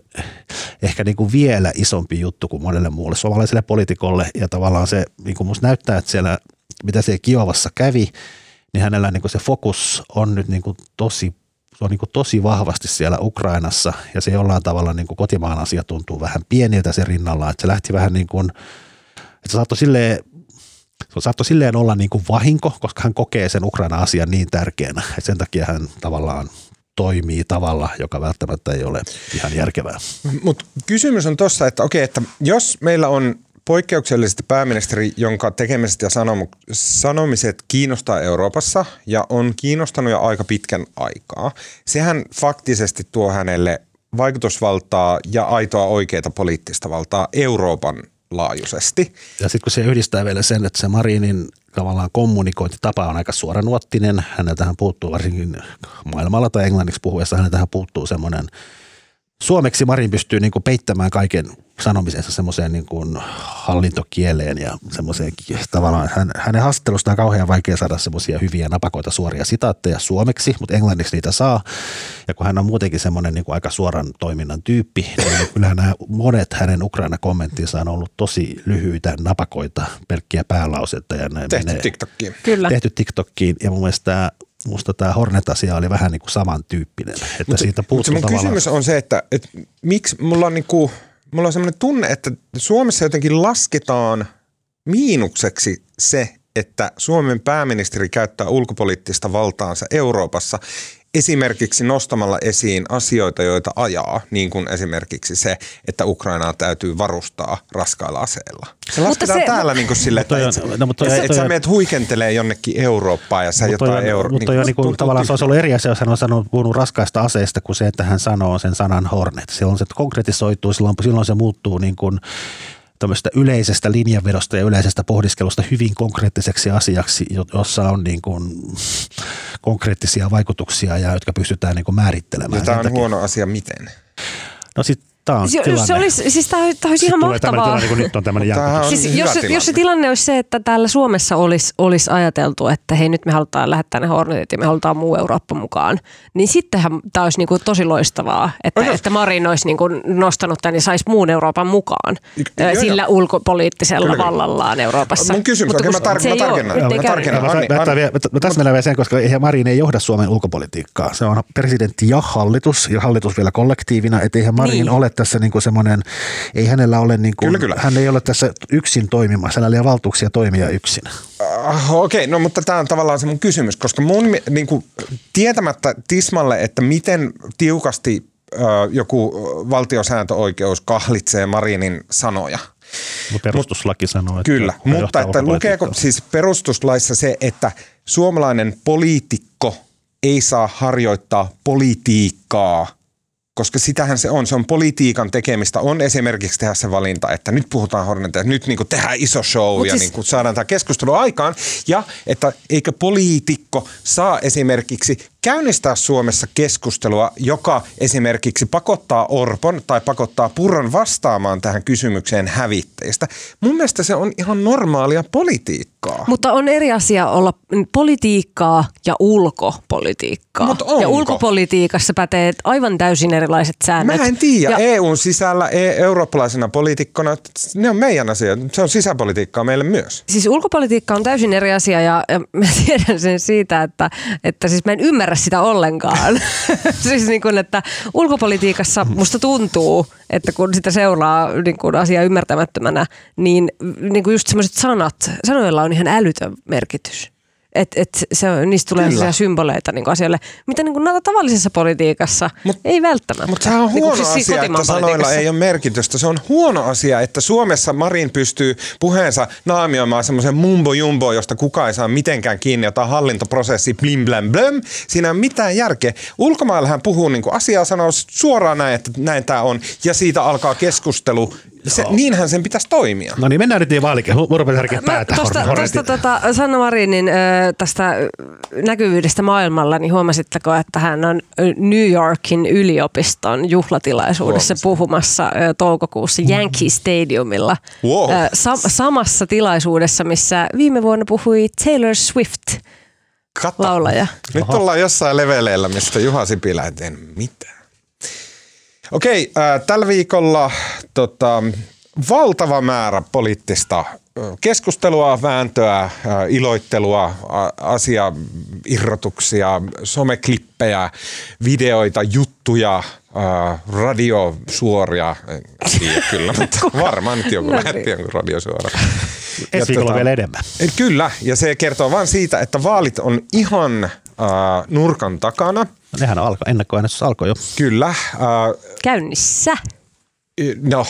[SPEAKER 2] ehkä niin kuin vielä isompi juttu kuin monelle muulle suomalaiselle poliitikolle. Ja tavallaan se niin kuin musta näyttää, että siellä, mitä se Kiovassa kävi, niin hänellä niin kuin se fokus on nyt niin kuin tosi se on niin kuin tosi vahvasti siellä Ukrainassa ja se jollain tavalla niin kuin kotimaan asia tuntuu vähän pieniltä se rinnalla, että se lähti vähän niin kuin, että se saattoi silleen saattoi silleen olla niin kuin vahinko, koska hän kokee sen Ukraina-asian niin tärkeänä, että sen takia hän tavallaan toimii tavalla, joka välttämättä ei ole ihan järkevää.
[SPEAKER 1] Mutta kysymys on tuossa, että okei, että jos meillä on poikkeuksellisesti pääministeri, jonka tekemiset ja sanomiset kiinnostaa Euroopassa ja on kiinnostanut jo aika pitkän aikaa, sehän faktisesti tuo hänelle vaikutusvaltaa ja aitoa oikeita poliittista valtaa Euroopan laajuisesti.
[SPEAKER 2] Ja sitten kun se yhdistää vielä sen, että se Marinin tavallaan kommunikointitapa on aika suoranuottinen. Häneltähän puuttuu varsinkin maailmalla tai englanniksi puhuessa, häneltähän puuttuu semmoinen Suomeksi Marin pystyy niin kuin peittämään kaiken sanomisensa semmoiseen niin kuin hallintokieleen ja semmoiseen tavallaan, hän, hänen haastattelusta on kauhean vaikea saada semmoisia hyviä napakoita suoria sitaatteja suomeksi, mutta englanniksi niitä saa. Ja kun hän on muutenkin semmoinen niin kuin aika suoran toiminnan tyyppi, niin kyllä nämä monet hänen Ukraina-kommenttinsa on ollut tosi lyhyitä napakoita, pelkkiä päälausetta. Ja näin
[SPEAKER 1] Tehty
[SPEAKER 2] menee.
[SPEAKER 1] TikTokkiin.
[SPEAKER 3] Kyllä.
[SPEAKER 2] Tehty TikTokkiin ja mun mielestä tämä musta tämä Hornet-asia oli vähän niin kuin samantyyppinen, että mutta, siitä
[SPEAKER 1] Mutta
[SPEAKER 2] puuttuu
[SPEAKER 1] se mun
[SPEAKER 2] tavallaan.
[SPEAKER 1] kysymys on se, että, että miksi mulla on, niinku, mulla on sellainen tunne, että Suomessa jotenkin lasketaan miinukseksi se, että Suomen pääministeri käyttää ulkopoliittista valtaansa Euroopassa esimerkiksi nostamalla esiin asioita, joita ajaa, niin kuin esimerkiksi se, että Ukrainaa täytyy varustaa raskailla aseilla. Se lasketaan
[SPEAKER 3] se-
[SPEAKER 1] täällä niin kuin sille, että
[SPEAKER 2] Mutta
[SPEAKER 1] et,
[SPEAKER 2] no, mutta toi-
[SPEAKER 1] et, et
[SPEAKER 2] toi
[SPEAKER 1] sä meet huikentelee jonnekin Eurooppaan ja sä jotain
[SPEAKER 2] on,
[SPEAKER 1] euro...
[SPEAKER 2] mutta on niin kuin,
[SPEAKER 1] tuntuu
[SPEAKER 2] tavallaan se olisi ollut eri asia, jos hän on sanonut, puhunut raskaista aseista kuin se, että hän sanoo sen sanan Hornet. Silloin se konkretisoituu, silloin, silloin se muuttuu niin kuin tämmöistä yleisestä linjanvedosta ja yleisestä pohdiskelusta hyvin konkreettiseksi asiaksi, jo- jossa on niin kuin konkreettisia vaikutuksia ja jotka pystytään niin kuin määrittelemään.
[SPEAKER 1] Ja tämä on
[SPEAKER 2] takia-
[SPEAKER 1] huono asia miten?
[SPEAKER 2] No sit tämä on
[SPEAKER 3] Se,
[SPEAKER 2] tilanne.
[SPEAKER 3] se olisi, siis tämä olisi
[SPEAKER 2] Sitten
[SPEAKER 3] ihan mahtavaa.
[SPEAKER 2] tilanne, kun nyt on tämmöinen
[SPEAKER 1] on
[SPEAKER 3] Siis jos, se-
[SPEAKER 1] tilanne.
[SPEAKER 3] jos se tilanne olisi se, että täällä Suomessa olisi, olisi ajateltu, että hei nyt me halutaan lähettää ne Hornetit ja me halutaan muu Eurooppa mukaan, niin sittenhän tämä olisi niin kuin tosi loistavaa, että,
[SPEAKER 1] Ois-
[SPEAKER 3] että Marin olisi niin kuin nostanut tämän ja saisi muun Euroopan mukaan
[SPEAKER 1] Jo- joo,
[SPEAKER 3] sillä
[SPEAKER 1] joo.
[SPEAKER 3] ulkopoliittisella
[SPEAKER 1] Kyllä, kyllä.
[SPEAKER 3] vallallaan Euroopassa.
[SPEAKER 1] Mun kysymys,
[SPEAKER 3] Mutta kun
[SPEAKER 1] mä tar-
[SPEAKER 3] se
[SPEAKER 1] mä tarkennan, mä tarkennan.
[SPEAKER 2] Mä, täsmennän vielä sen, koska eihän Marin ei johda Suomen ulkopolitiikkaa. Se on presidentti ja hallitus, ja hallitus vielä kollektiivina, että eihän Marin
[SPEAKER 3] niin.
[SPEAKER 2] ole tässä niinku semmoinen, ei hänellä ole niinku,
[SPEAKER 1] Kyllä, kyllä.
[SPEAKER 2] hän ei ole tässä yksin toimimassa, hänellä ei ole valtuuksia toimia yksin.
[SPEAKER 1] Ah, Okei, okay, no mutta tämä on tavallaan se mun kysymys, koska mun mi- niinku, tietämättä Tismalle, että miten tiukasti ö, joku valtiosääntöoikeus kahlitsee Marinin sanoja.
[SPEAKER 2] Mutta perustuslaki sanoo, että
[SPEAKER 1] Kyllä, mutta että lukeeko siis perustuslaissa se, että suomalainen poliitikko ei saa harjoittaa politiikkaa, koska sitähän se on. Se on politiikan tekemistä. On esimerkiksi tehdä se valinta, että nyt puhutaan Horneteista, nyt niin tehdään iso show
[SPEAKER 3] Mut
[SPEAKER 1] ja
[SPEAKER 3] siis-
[SPEAKER 1] niin saadaan tämä keskustelu aikaan. Ja että eikö poliitikko saa esimerkiksi käynnistää Suomessa keskustelua, joka esimerkiksi pakottaa Orpon tai pakottaa Puron vastaamaan tähän kysymykseen hävitteistä. Mun mielestä se on ihan normaalia politiikkaa.
[SPEAKER 3] Mutta on eri asia olla politiikkaa ja ulkopolitiikkaa.
[SPEAKER 1] Mut onko?
[SPEAKER 3] ja ulkopolitiikassa pätee aivan täysin erilaiset
[SPEAKER 1] Mä
[SPEAKER 3] säännöt.
[SPEAKER 1] en tiedä.
[SPEAKER 3] Ja,
[SPEAKER 1] EUn sisällä e- eurooppalaisena poliitikkona, ne on meidän asia. Se on sisäpolitiikkaa meille myös.
[SPEAKER 3] Siis ulkopolitiikka on täysin eri asia ja, ja mä tiedän sen siitä, että, että siis mä en ymmärrä sitä ollenkaan. siis niin kuin, että ulkopolitiikassa musta tuntuu, että kun sitä seuraa niin kuin asiaa ymmärtämättömänä, niin, niin kuin just semmoiset sanat, sanoilla on ihan älytön merkitys. Et, et se, niistä tulee
[SPEAKER 1] Kyllä.
[SPEAKER 3] symboleita niin asioille, mitä niin kuin tavallisessa politiikassa
[SPEAKER 1] Mut-
[SPEAKER 3] ei välttämättä.
[SPEAKER 1] Mutta sehän on
[SPEAKER 3] Niin kuin
[SPEAKER 1] huono
[SPEAKER 3] siis siinä
[SPEAKER 1] asia, että sanoilla ei ole merkitystä. Se on huono asia, että Suomessa Marin pystyy puheensa naamioimaan semmoisen mumbo jumbo, josta kukaan ei saa mitenkään kiinni, jotain hallintoprosessi blim blam blöm. Siinä ei ole mitään järkeä. Ulkomailla hän puhuu niin kuin asiaa, sanoo suoraan näin, että näin tämä on, ja siitä alkaa keskustelu. Se, niinhän sen pitäisi toimia.
[SPEAKER 2] No niin, mennään nyt niin vaalikin. Mun rupeaa härkiä
[SPEAKER 3] Mä
[SPEAKER 2] päätä.
[SPEAKER 3] Tuosta, tuosta tota, Sanna Marinin ö, tästä näkyvyydestä maailmalla, niin huomasitteko, että hän on New Yorkin yliopiston juhlatilaisuudessa
[SPEAKER 1] Huomasin.
[SPEAKER 3] puhumassa toukokuussa Yankee Stadiumilla.
[SPEAKER 1] Wow.
[SPEAKER 3] Ö, sa- samassa tilaisuudessa, missä viime vuonna puhui Taylor Swift,
[SPEAKER 1] Kato.
[SPEAKER 3] laulaja.
[SPEAKER 1] Nyt ollaan jossain leveleillä, mistä Juha Sipilä tee mitään. Okei, äh, tällä viikolla tota, valtava määrä poliittista äh, keskustelua, vääntöä, äh, iloittelua, a- asiairrotuksia, someklippejä, videoita, juttuja, äh, radiosuoria. En tiedä kyllä, mutta varmaan nyt joku lähetti jonkun radiosuora. Ja
[SPEAKER 2] Ensi viikolla
[SPEAKER 1] tota-
[SPEAKER 2] vielä enemmän.
[SPEAKER 1] Eh, Kyllä, ja se kertoo vain siitä, että vaalit on ihan äh, nurkan takana.
[SPEAKER 2] No, nehän alkoi, ennakkoäänestys alkoi jo.
[SPEAKER 1] Kyllä. Äh,
[SPEAKER 3] Käynnissä.
[SPEAKER 1] no,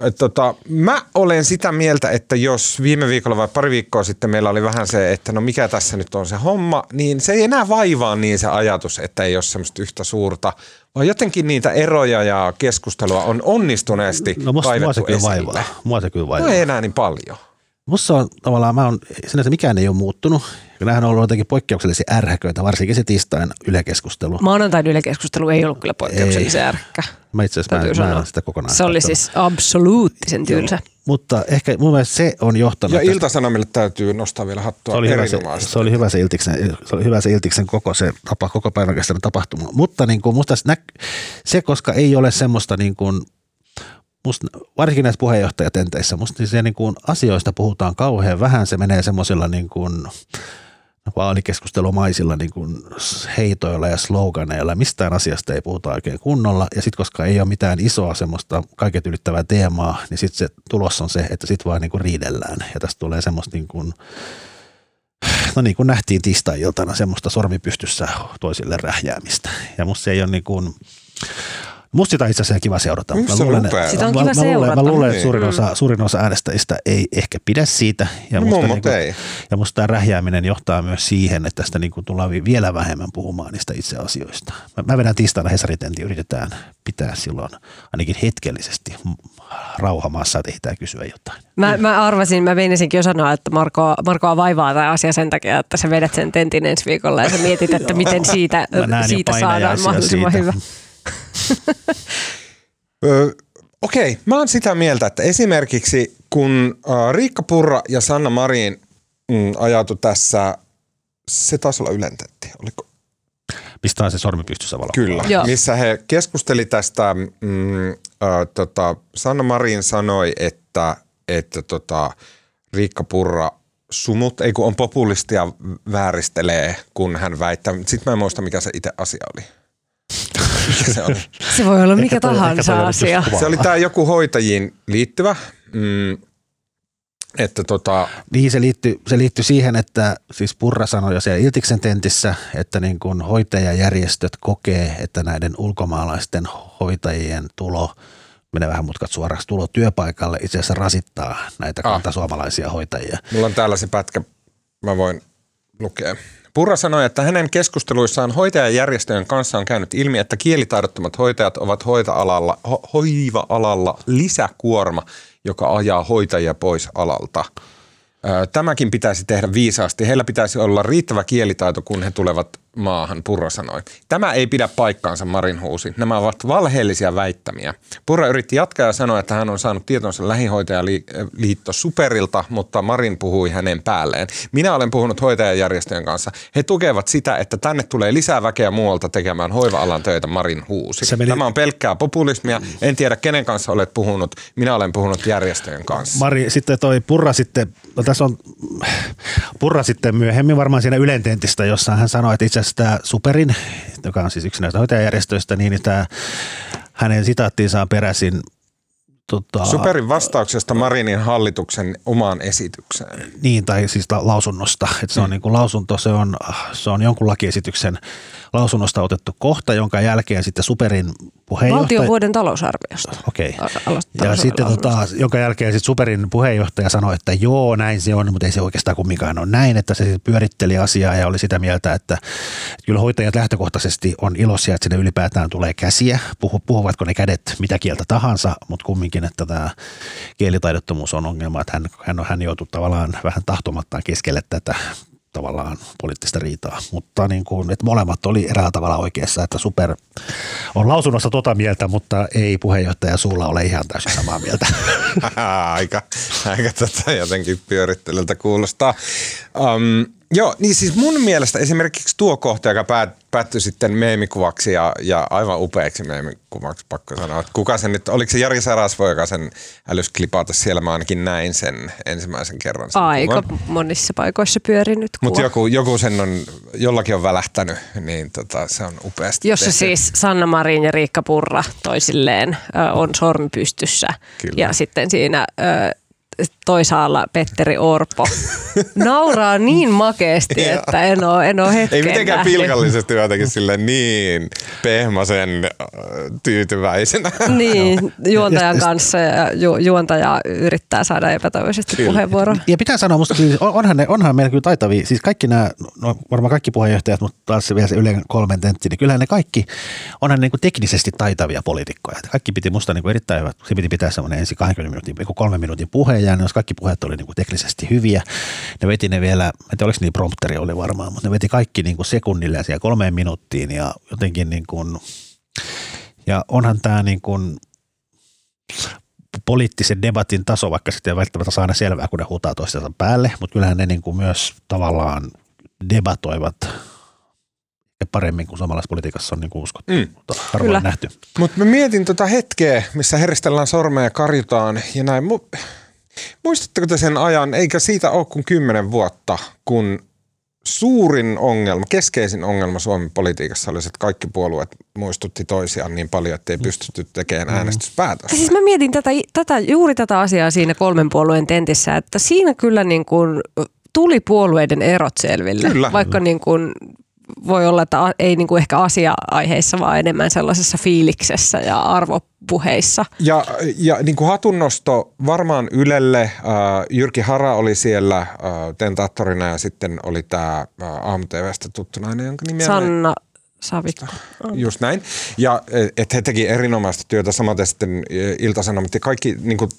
[SPEAKER 1] et tota, mä olen sitä mieltä, että jos viime viikolla vai pari viikkoa sitten meillä oli vähän se, että no mikä tässä nyt on se homma, niin se ei enää vaivaa niin se ajatus, että ei ole semmoista yhtä suurta, vaan jotenkin niitä eroja ja keskustelua on onnistuneesti
[SPEAKER 2] No musta, mua
[SPEAKER 1] kaivettu
[SPEAKER 2] se kyllä
[SPEAKER 1] esille.
[SPEAKER 2] vaivaa. Mua se kyllä
[SPEAKER 1] No
[SPEAKER 2] vaivaa.
[SPEAKER 1] ei enää niin paljon.
[SPEAKER 2] Musta on tavallaan, mä on, sinänsä mikään ei ole muuttunut. Nämähän on ollut jotenkin poikkeuksellisia ärhäköitä, varsinkin se tiistain ylekeskustelu.
[SPEAKER 3] Maanantain ylekeskustelu ei ollut kyllä poikkeuksellisen ärkkä.
[SPEAKER 2] Mä itse asiassa mä, mä en sitä kokonaan
[SPEAKER 3] Se oli siis absoluuttisen tylsä.
[SPEAKER 2] Mutta ehkä mun mielestä se on johtanut.
[SPEAKER 1] Ja
[SPEAKER 2] tästä-
[SPEAKER 1] Iltasanomille täytyy nostaa vielä hattua
[SPEAKER 2] se oli, hyvä se, se oli hyvä se Iltiksen, se oli hyvä se Iltiksen koko se tapa, koko päivän kestänyt tapahtuma. Mutta niin kuin musta se, koska ei ole semmoista niin kuin, musta, varsinkin näissä puheenjohtajatenteissä, musta se niin kuin asioista puhutaan kauhean vähän, se menee semmoisilla niin kuin, vaalikeskustelumaisilla niin kuin heitoilla ja sloganeilla. Mistään asiasta ei puhuta oikein kunnolla. Ja sitten koska ei ole mitään isoa semmoista kaiket ylittävää teemaa, niin sitten se tulos on se, että sitten vaan niin kuin riidellään. Ja tästä tulee semmoista niin kuin, no niin kuin nähtiin tiistai-iltana semmoista sormipystyssä toisille rähjäämistä. Ja musta se ei ole niin kuin, musta sitä on itse asiassa kiva seurata.
[SPEAKER 1] On
[SPEAKER 2] luulen, että-
[SPEAKER 3] Sitä on
[SPEAKER 2] mä,
[SPEAKER 3] kiva
[SPEAKER 2] mä, luulen,
[SPEAKER 3] seurata.
[SPEAKER 2] mä luulen, että
[SPEAKER 1] Niin.
[SPEAKER 2] suurin osa, suurin osa äänestäjistä ei ehkä pidä siitä. Ja
[SPEAKER 1] No
[SPEAKER 2] musta
[SPEAKER 1] mummot
[SPEAKER 2] niin
[SPEAKER 1] ei.
[SPEAKER 2] ja musta tämä rähjääminen johtaa myös siihen, että tästä niin kuin tullaan vi- vielä vähemmän puhumaan niistä itse asioista. Mä, mä vedän tiistaina Hesaritentin, yritetään pitää silloin ainakin hetkellisesti rauhamaassa, että ehditään kysyä jotain.
[SPEAKER 3] Mä, mä arvasin, mä meinasinkin jo sanoa, että Marko, Markoa vaivaa tämä asia sen takia, että sä vedät sen tentin ensi viikolla ja sä mietit, että miten siitä,
[SPEAKER 2] Mä
[SPEAKER 3] siitä saadaan mahdollisimman
[SPEAKER 2] siitä.
[SPEAKER 3] hyvä.
[SPEAKER 1] Okei, mä oon sitä mieltä, että esimerkiksi kun Riikka Purra ja Sanna Marin mm, ajatu tässä, se taisi olla ylentetti, oliko?
[SPEAKER 2] Mistä on se sormi pystyssä valo?
[SPEAKER 1] Kyllä,
[SPEAKER 3] Joo.
[SPEAKER 1] missä he keskusteli tästä, mm, äh, tota, Sanna Marin sanoi, että, että tota, Riikka Purra sumut, ei kun on populistia vääristelee, kun hän väittää. Sitten mä en muista, mikä se itse asia oli. Mikä se oli?
[SPEAKER 3] Se voi olla mikä
[SPEAKER 2] Ehkä toi- toi
[SPEAKER 3] tahansa
[SPEAKER 2] just
[SPEAKER 3] asia.
[SPEAKER 1] Se oli tämä joku hoitajiin liittyvä, mm, että tota,
[SPEAKER 2] Niin se liittyy, se liittyy siihen, että siis Purra sanoi jo siellä Iltiksen tentissä, että niin kuin hoitajajärjestöt kokee, että näiden ulkomaalaisten hoitajien tulo, menee vähän mutkat suoraksi, tulo työpaikalle itse asiassa rasittaa näitä
[SPEAKER 1] Ah.
[SPEAKER 2] kantasuomalaisia hoitajia.
[SPEAKER 1] mulla on täällä se pätkä, mä voin lukea. Purra sanoi, että hänen keskusteluissaan hoitajajärjestöjen kanssa on käynyt ilmi, että kielitaidottomat hoitajat ovat hoita-alalla, ho- hoiva-alalla lisäkuorma, joka ajaa hoitajia pois alalta. Tämäkin pitäisi tehdä viisaasti. Heillä pitäisi olla riittävä kielitaito, kun he tulevat maahan, Purra sanoi. Tämä ei pidä paikkaansa, Marin huusi. Nämä ovat valheellisia väittämiä. Purra yritti jatkaa ja sanoi, että hän on saanut tietonsa lähihoitajaliitto Superilta, mutta Marin puhui hänen päälleen. Minä olen puhunut hoitajajärjestöjen kanssa. He tukevat sitä, että tänne tulee lisää väkeä muualta tekemään hoiva-alan töitä, Marin huusi.
[SPEAKER 2] Meni-
[SPEAKER 1] Tämä on pelkkää populismia. En tiedä, kenen kanssa olet puhunut. Minä olen puhunut järjestöjen kanssa.
[SPEAKER 2] Mari, sitten toi Purra sitten, no tässä on Purra sitten myöhemmin varmaan siinä Ylententistä, jossa hän sanoi, että itse tämä Superin, joka on siis yksi näistä hoitajajärjestöistä, niin tämä hänen sitaattiinsa on peräisin tota,
[SPEAKER 1] Superin vastauksesta Marinin hallituksen omaan esitykseen.
[SPEAKER 2] Niin, tai siis la- lausunnosta. Että se on niin kuin lausunto, se on, se on jonkun lakiesityksen lausunnosta otettu kohta, jonka jälkeen sitten Superin puheenjohtaja...
[SPEAKER 3] Valtion vuoden talousarviosta.
[SPEAKER 2] Okei.
[SPEAKER 3] Al-
[SPEAKER 2] Ja sitten tota, jonka jälkeen sitten Superin puheenjohtaja sanoi, että joo, näin se on, mutta ei se oikeastaan kumminkaan ole näin, että se sitten pyöritteli asiaa ja oli sitä mieltä, että, että kyllä hoitajat lähtökohtaisesti on iloisia, että sinne ylipäätään tulee käsiä, puhu, puhuvatko ne kädet mitä kieltä tahansa, mutta kumminkin, että tämä kielitaidottomuus on ongelma, että hän, hän, on, hän joutuu tavallaan vähän tahtomattaan keskelle tätä tavallaan poliittista riitaa, mutta niin kuin, että molemmat oli eräällä tavalla oikeassa, että Super on lausunnossa tota mieltä, mutta ei puheenjohtaja suulla ole ihan täysin samaa mieltä.
[SPEAKER 1] aika, aika tota jotenkin pyörittelyltä kuulostaa. Um, joo, niin siis mun mielestä esimerkiksi tuo kohta, joka päät, päättyi sitten meemikuvaksi ja, ja aivan upeaksi meemikuvaksi, pakko sanoa. Että kuka se nyt, oliko se Jari Sarasvo, joka sen älys klipata siellä, mä ainakin näin sen ensimmäisen kerran. Sen
[SPEAKER 3] Aika
[SPEAKER 1] kuvan.
[SPEAKER 3] monissa paikoissa pyörinyt
[SPEAKER 1] Mutta joku, joku sen on, jollakin on välähtänyt, niin tota, se on upeasti
[SPEAKER 3] Jossa
[SPEAKER 1] tehty.
[SPEAKER 3] siis Sanna Marin ja Riikka Purra toisilleen ö, on sormi pystyssä.
[SPEAKER 1] Kyllä.
[SPEAKER 3] Ja sitten siinä ö, toisaalla Petteri Orpo nauraa niin makeasti,
[SPEAKER 1] Joo.
[SPEAKER 3] että en ole, en ole hetken
[SPEAKER 1] Ei mitenkään
[SPEAKER 3] nähnyt.
[SPEAKER 1] pilkallisesti jotenkin sille niin pehmosen tyytyväisenä.
[SPEAKER 3] Niin, juontajan
[SPEAKER 2] Ja-
[SPEAKER 3] kanssa ja ju, juontaja yrittää saada epätoivoisesti
[SPEAKER 1] Kyllä.
[SPEAKER 3] puheenvuoron.
[SPEAKER 2] Ja pitää sanoa, musta kyllä, on- onhan, ne, onhan meillä kyllä taitavia, siis kaikki nämä, no varmaan kaikki puheenjohtajat, mutta taas se vielä se Ylen kolmen tentti, niin kyllähän ne kaikki, onhan ne niin kuin teknisesti taitavia poliitikkoja. Kaikki piti musta niin kuin erittäin hyvä, se piti pitää semmoinen ensin 20 minuutin, kolmen minuutin puhe ja ne kaikki puheet oli niin kuin teknisesti hyviä. Ne veti ne vielä, en tiedä oliko niin prompteri oli varmaan, mutta ne veti kaikki niin kuin sekunnille ja kolmeen minuuttiin ja jotenkin niin kuin, ja onhan tämä niin kuin poliittisen debatin taso, vaikka sitten ei välttämättä saa aina selvää, kun ne huutaa toistensa päälle, mutta kyllähän ne niin kuin myös tavallaan debatoivat paremmin kuin suomalaisessa politiikassa on niin kuin uskottu, mm. mutta harvoin Kyllä. nähty.
[SPEAKER 1] Mutta mä mietin tota hetkeä, missä heristellään sormeja ja karjutaan ja näin. Muistatteko te sen ajan, eikä siitä ole kuin kymmenen vuotta, kun suurin ongelma, keskeisin ongelma Suomen politiikassa oli se, että kaikki puolueet muistutti toisiaan niin paljon, että ei pystytty tekemään mm. äänestyspäätöstä.
[SPEAKER 3] Siis mä mietin tätä, tätä, juuri tätä asiaa siinä kolmen puolueen tentissä, että siinä kyllä niin kuin tuli puolueiden erot selville. Kyllä. Vaikka niin kuin voi olla, että ei niin kuin ehkä asia-aiheissa, vaan enemmän sellaisessa fiiliksessä ja arvopuheissa.
[SPEAKER 1] Ja, ja niin kuin hatunnosto varmaan Ylelle. Äh, Jyrki Hara oli siellä äh, tentaattorina ja sitten oli tämä äh, AMTVstä tuttu nainen, jonka nimi
[SPEAKER 3] Sanna Savikko.
[SPEAKER 1] Just näin. Ja että he teki erinomaista työtä, samaten sitten e, Ilta-Sanomat ja kaikki niin kuin,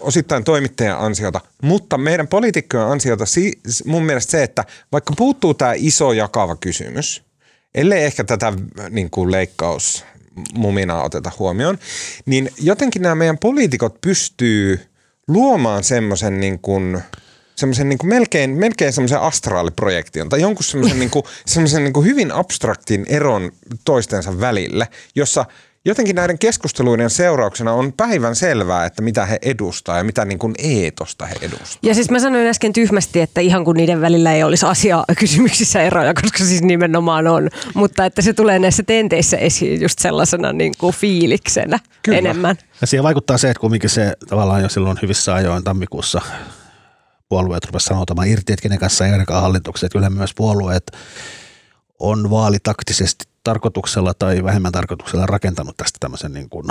[SPEAKER 1] osittain toimittajan ansiota. Mutta meidän poliitikkojen ansiota mun mielestä se, että vaikka puuttuu tämä iso jakava kysymys, ellei ehkä tätä niin kuin leikkaus muminaa oteta huomioon, niin jotenkin nämä meidän poliitikot pystyy luomaan semmoisen niin kuin – semmoisen niin melkein, melkein semmoisen astraaliprojektion tai jonkun semmoisen, niin kuin, semmoisen niin kuin hyvin abstraktin eron toistensa välille, jossa jotenkin näiden keskusteluiden seurauksena on päivän selvää, että mitä he edustaa ja mitä niin kuin eetosta he edustaa.
[SPEAKER 3] Ja siis mä sanoin äsken tyhmästi, että ihan kun niiden välillä ei olisi asia kysymyksissä eroja, koska siis nimenomaan on, mutta että se tulee näissä tenteissä esiin just sellaisena niin kuin fiiliksenä Kyllä. enemmän.
[SPEAKER 2] Ja siihen vaikuttaa se, että kumminkin se tavallaan jo silloin hyvissä ajoin tammikuussa puolueet rupesivat sanotamaan irti, että kenen kanssa ei ainakaan hallitukset. Kyllä myös puolueet on vaalitaktisesti tarkoituksella tai vähemmän tarkoituksella rakentanut tästä tämmöisen niin kuin,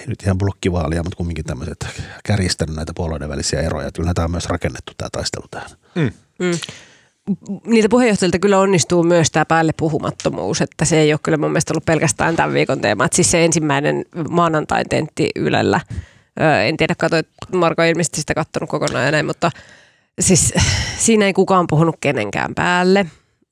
[SPEAKER 2] ei nyt ihan blokkivaalia, mutta kumminkin tämmöiset kärjistänyt näitä puolueiden välisiä eroja. Kyllä tämä on myös rakennettu tämä taistelu tähän. Mm. Mm.
[SPEAKER 3] Niitä puheenjohtajilta kyllä onnistuu myös tämä päälle puhumattomuus, että se ei ole kyllä mun mielestä ollut pelkästään tämän viikon teema. Että siis se ensimmäinen maanantain tentti Ylellä – en tiedä, katsoit, Marko ei ilmeisesti sitä katsonut kokonaan ja näin, mutta siis siinä ei kukaan puhunut kenenkään päälle.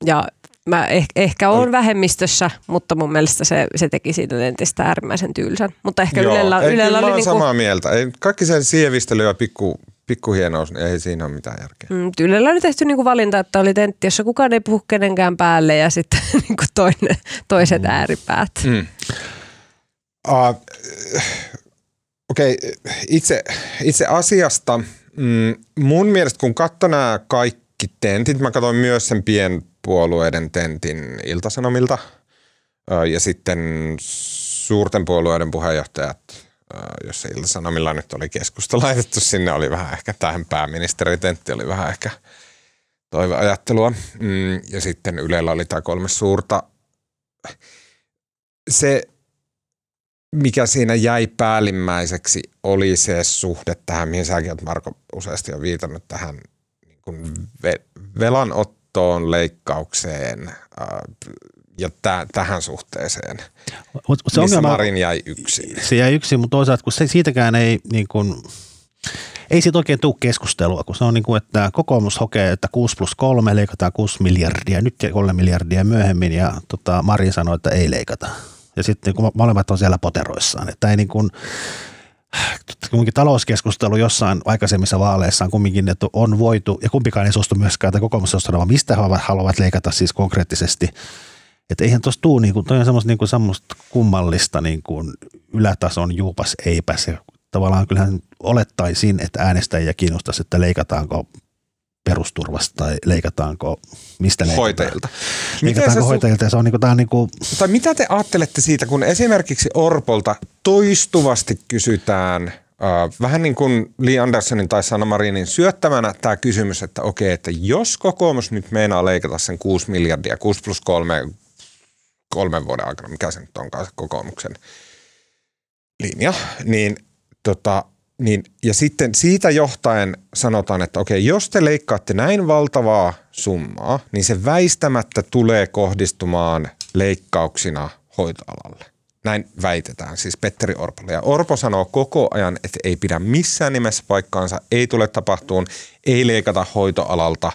[SPEAKER 3] Ja mä eh, ehkä olen vähemmistössä, mutta mun mielestä se, se teki siitä entistä äärimmäisen tyylisen. Mutta ehkä Joo, Ylellä,
[SPEAKER 1] ei,
[SPEAKER 3] Ylellä
[SPEAKER 1] oli...
[SPEAKER 3] Niin
[SPEAKER 1] samaa mieltä. Ei, kaikki sen sievistely ja pikku, pikkuhienous, niin ei siinä ole mitään järkeä.
[SPEAKER 3] Mm, Ylellä oli tehty niinku valinta, että oli tentti, jossa kukaan ei puhu kenenkään päälle ja sitten niinku toinen, toiset mm. ääripäät. Mm.
[SPEAKER 1] Uh, Okei, itse, itse asiasta mm, mun mielestä kun katson nämä kaikki tentit, mä katsoin myös sen pienpuolueiden tentin iltasanomilta ja sitten suurten puolueiden puheenjohtajat, jos iltasanomilla nyt oli keskusta laitettu sinne, oli vähän ehkä tähän pääministeritentti, oli vähän ehkä toiveajattelua. Mm, ja sitten Ylellä oli tämä kolme suurta. Se mikä siinä jäi päällimmäiseksi, oli se suhde tähän, mihin säkin olet Marko useasti on viitannut tähän niin kuin velanottoon, leikkaukseen äh, ja täh, tähän suhteeseen. Mut se ongelma, Marin jäi yksin.
[SPEAKER 2] Se jäi yksin, mutta toisaalta kun se, siitäkään ei niin kuin, ei siitä oikein tule keskustelua, kun se on niin kuin, että kokoomus hokee, että 6 plus 3 leikataan 6 miljardia, nyt 3 miljardia myöhemmin ja tota, Marin sanoi, että ei leikata ja sitten niin molemmat on siellä poteroissaan. Että ei niin kuin, kumminkin talouskeskustelu jossain aikaisemmissa vaaleissa on kumminkin, että on voitu, ja kumpikaan ei suostu myöskään, että kokoomus on sanomaan, mistä he haluavat leikata siis konkreettisesti. Että eihän tuossa tuu, niin kuin, toi on semmoista, niin kuin, semmoista kummallista niin kuin ylätason juupas eipäs. Ja tavallaan kyllähän olettaisin, että äänestäjiä kiinnostaisi, että leikataanko perusturvasta tai leikataanko, mistä leikataan?
[SPEAKER 1] Hoitajilta.
[SPEAKER 2] Leikataanko su- hoitajilta? Se on niinku, tää on niinku...
[SPEAKER 1] Tai mitä te ajattelette siitä, kun esimerkiksi Orpolta toistuvasti kysytään vähän niin kuin Lee Andersonin tai Sanna Marinin syöttämänä tämä kysymys, että okei, että jos kokoomus nyt meinaa leikata sen 6 miljardia, 6 plus 3 kolmen vuoden aikana, mikä se nyt onkaan se kokoomuksen linja, niin tota, niin, ja sitten siitä johtaen sanotaan, että okei, jos te leikkaatte näin valtavaa summaa, niin se väistämättä tulee kohdistumaan leikkauksina hoitoalalle. Näin väitetään siis Petteri Orpolle. Ja Orpo sanoo koko ajan, että ei pidä missään nimessä paikkaansa, ei tule tapahtuun, ei leikata hoitoalalta,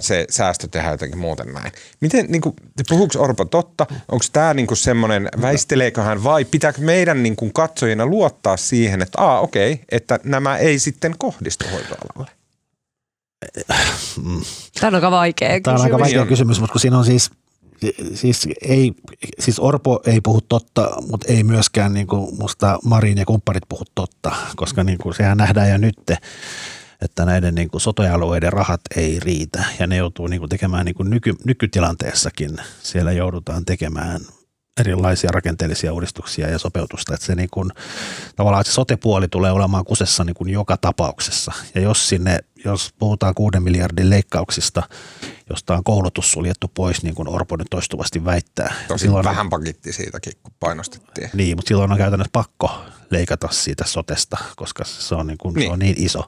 [SPEAKER 1] se säästö tehdään jotenkin muuten näin. Miten, niin kuin, puhuuko Orpo totta? Onko tämä niin kuin semmoinen, väisteleekö hän vai pitääkö meidän niin kuin katsojina luottaa siihen, että aa okei, okay, että nämä ei sitten kohdistu hoitoalalle?
[SPEAKER 3] Tämä on aika vaikea kysymys.
[SPEAKER 2] Tämä on aika vaikea kysymys, mutta kun siinä on siis siis, ei, siis Orpo ei puhu totta, mutta ei myöskään niin kuin musta Marin ja kumppanit puhu totta, koska niin kuin sehän nähdään jo nyt, että näiden niin kuin sotoalueiden rahat ei riitä ja ne joutuu niin kuin tekemään niin kuin nyky, nykytilanteessakin. Siellä joudutaan tekemään erilaisia rakenteellisia uudistuksia ja sopeutusta, että se niin kuin, tavallaan se sotepuoli tulee olemaan kusessa niin kuin joka tapauksessa. Ja jos sinne, jos puhutaan kuuden miljardin leikkauksista, josta on koulutus suljettu pois, niin kuin Orpo nyt toistuvasti väittää.
[SPEAKER 1] Tosi silloin, vähän pakitti siitäkin, kun painostettiin.
[SPEAKER 2] Niin, mutta silloin on käytännössä pakko leikata siitä sotesta, koska se on niin, kuin, niin. Se on niin iso.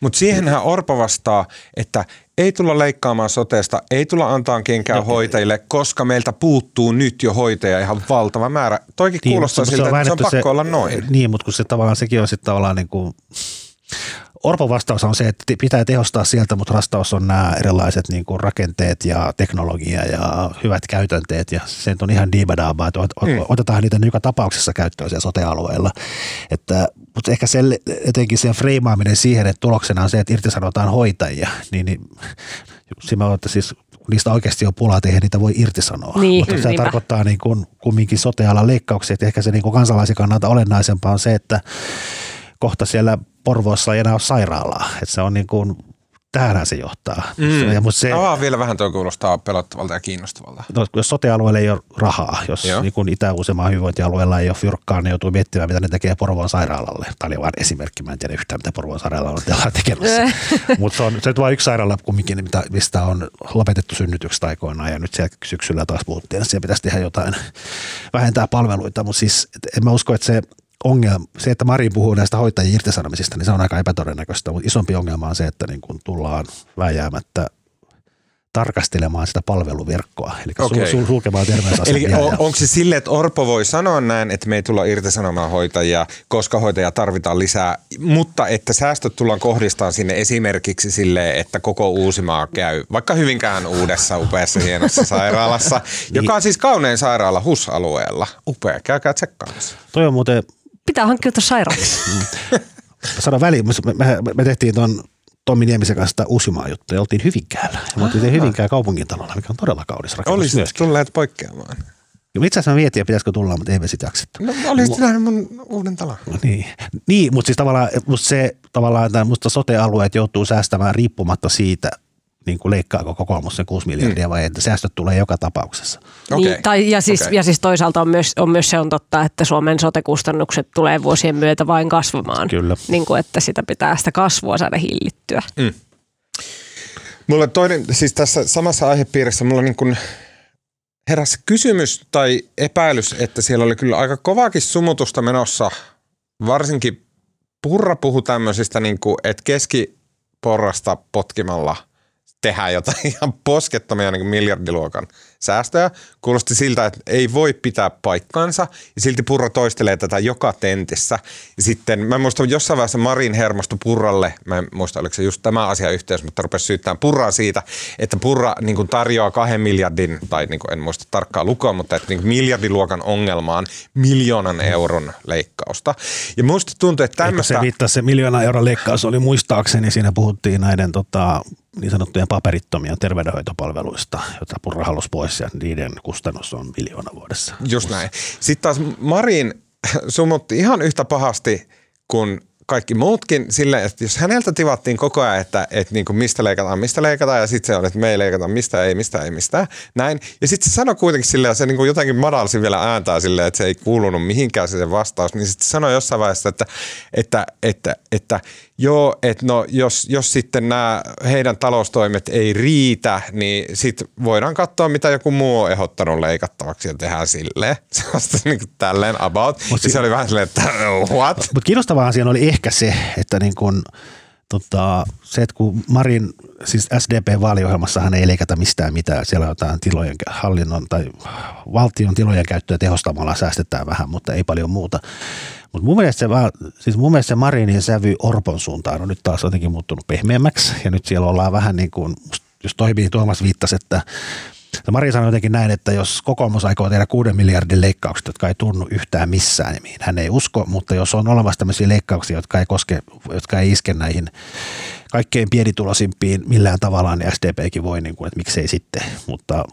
[SPEAKER 1] Mutta siihenhän Orpo vastaa, että ei tulla leikkaamaan sotesta, ei tulla antaa kenkään no, hoitajille, koska meiltä puuttuu nyt jo hoitajia ihan valtava määrä. Toikin niin, kuulostaa siltä, että se on pakko se, olla noin.
[SPEAKER 2] Niin, mutta kun se tavallaan sekin on sitten tavallaan niin kuin Orpon vastaus on se, että pitää tehostaa sieltä, mutta vastaus on nämä erilaiset niin kuin rakenteet ja teknologia ja hyvät käytänteet ja se on ihan diibadaabaa, että mm. otetaan niitä joka tapauksessa käyttöön siellä sote-alueella. Että, mutta ehkä se, etenkin sen freimaaminen siihen, että tuloksena on se, että irtisanotaan hoitajia, niin, niin siinä että siis niistä oikeasti on pulaa, eihän niitä voi irtisanoa.
[SPEAKER 3] Niin,
[SPEAKER 2] Mutta se niinpä. tarkoittaa niin kuin, kumminkin sote-alan leikkauksia, että ehkä se niin kuin kansalaisen kannalta olennaisempaa on se, että kohta siellä Porvoossa ei enää ole sairaalaa. Että se on niin kuin, tähänhän se johtaa.
[SPEAKER 1] Mm. Ja, se, Avaa vielä vähän, tuo kuulostaa pelottavalta ja kiinnostavalta.
[SPEAKER 2] No, jos sote-alueella ei ole rahaa, jos niin kuin Itä-Uusimaan hyvinvointialueella ei ole fyrkkaa, niin joutuu miettimään, mitä ne tekee Porvoon sairaalalle. Tämä oli vain esimerkki, mä en tiedä yhtään, mitä Porvoon sairaala on tekemässä. Mutta se on, se on vain yksi sairaala kumminkin, mistä on lopetettu synnytykset aikoinaan ja nyt siellä syksyllä taas puhuttiin, että siellä pitäisi tehdä jotain, vähentää palveluita, mutta siis en mä usko, että se ongelma, se, että Mari puhuu näistä hoitajien irtisanomisista, niin se on aika epätodennäköistä, mutta isompi ongelma on se, että niin kun tullaan vääjäämättä tarkastelemaan sitä palveluverkkoa, eli okay. sul, sulkemaan terveysasemia.
[SPEAKER 1] Eli on, onko se sille, että Orpo voi sanoa näin, että me ei tulla irtisanomaan hoitajia, koska hoitajia tarvitaan lisää, mutta että säästöt tullaan kohdistamaan sinne esimerkiksi sille, että koko Uusimaa käy vaikka Hyvinkään uudessa upeassa hienossa sairaalassa, niin. joka on siis kaunein sairaala HUS-alueella. Upea, käykää tsekkaamassa.
[SPEAKER 2] Toi on muuten
[SPEAKER 3] pitää hankkia sairaalassa.
[SPEAKER 2] Sano väliin, me, me, me tehtiin tuon Tommi Niemisen kanssa sitä Uusimaa juttuja ja oltiin Hyvinkäällä. Ja me oltiin Hyvinkään kaupungintalolla, mikä on todella kaunis rakennus
[SPEAKER 1] Olisi myöskin. tulleet poikkeamaan.
[SPEAKER 2] Ja itse asiassa mä mietin, pitäisikö tulla, mutta ei me sitä jaksettu.
[SPEAKER 1] No olisit M- nähnyt mun uuden talon.
[SPEAKER 2] No, niin. niin, mutta siis tavallaan, musta se tavallaan, että musta sote-alueet joutuu säästämään riippumatta siitä, niin kuin leikkaako kokoomus sen 6 miljardia mm. vai että säästöt tulee joka tapauksessa.
[SPEAKER 3] Okay. Niin, tai, ja, siis, okay. ja siis toisaalta on myös, on myös se on totta, että Suomen sotekustannukset tulee vuosien myötä vain kasvamaan.
[SPEAKER 2] Kyllä.
[SPEAKER 3] Niin kuin, että sitä pitää sitä kasvua saada hillittyä. Mm.
[SPEAKER 1] Mulla toinen, siis tässä samassa aihepiirissä mulla niin kuin heräsi kysymys tai epäilys, että siellä oli kyllä aika kovaakin sumutusta menossa, varsinkin Purra puhui tämmöisistä, niin kuin, että keskiporrasta potkimalla – tehdään jotain ihan poskettomia niin miljardiluokan säästöjä. Kuulosti siltä, että ei voi pitää paikkansa ja silti Purra toistelee tätä joka tentissä. Ja sitten mä muistan jossain vaiheessa Marin hermostu Purralle, mä en muista oliko se just tämä asia yhteys, mutta rupesi syyttämään Purraa siitä, että Purra niin kuin tarjoaa kahden miljardin, tai niin kuin en muista tarkkaa lukua, mutta että niin miljardiluokan ongelmaan miljoonan euron leikkausta. Ja muista tuntuu, että tämmöistä...
[SPEAKER 2] se viittaa, se miljoona euron leikkaus oli muistaakseni, siinä puhuttiin näiden tota, niin sanottujen paperittomia terveydenhoitopalveluista, joita Purra halusi pois ja niiden kustannus on miljoona vuodessa.
[SPEAKER 1] Just näin. Sitten taas Marin sumutti ihan yhtä pahasti kuin kaikki muutkin sille, että jos häneltä tivattiin koko ajan, että, että niin kuin mistä leikataan, mistä leikataan, ja sitten se on, että me ei leikata mistä, ei, mistä, ei, mistä, näin. Ja sitten se sanoi kuitenkin silleen, se niin kuin jotenkin madalsi vielä ääntää silleen, että se ei kuulunut mihinkään se, se vastaus, niin sitten sanoi jossain vaiheessa, että, että, että, että joo, että no jos, jos sitten nämä heidän taloustoimet ei riitä, niin sitten voidaan katsoa, mitä joku muu on ehdottanut leikattavaksi ja tehdään silleen. Se on niin kuin tälleen about. Mut se oli vähän silleen, että what?
[SPEAKER 2] Mutta kiinnostavaa asia oli ehkä se, että niin kun, tota, se, että kun Marin, siis SDP-vaaliohjelmassahan ei leikata mistään mitään, siellä jotain tilojen hallinnon tai valtion tilojen käyttöä tehostamalla säästetään vähän, mutta ei paljon muuta. Mutta mun siis mun mielestä se Marinin sävy Orpon suuntaan on nyt taas jotenkin muuttunut pehmeämmäksi. Ja nyt siellä ollaan vähän niin kuin, jos toimii Tuomas viittasi, että Mari sanoi jotenkin näin, että jos kokoomus aikoo tehdä 6 miljardin leikkaukset, jotka ei tunnu yhtään missään, niin hän ei usko, mutta jos on olemassa tämmöisiä leikkauksia, jotka ei, koske, jotka ei iske näihin kaikkein pienituloisimpiin millään tavalla, niin SDPkin voi, niin kuin, että miksei sitten. Mutta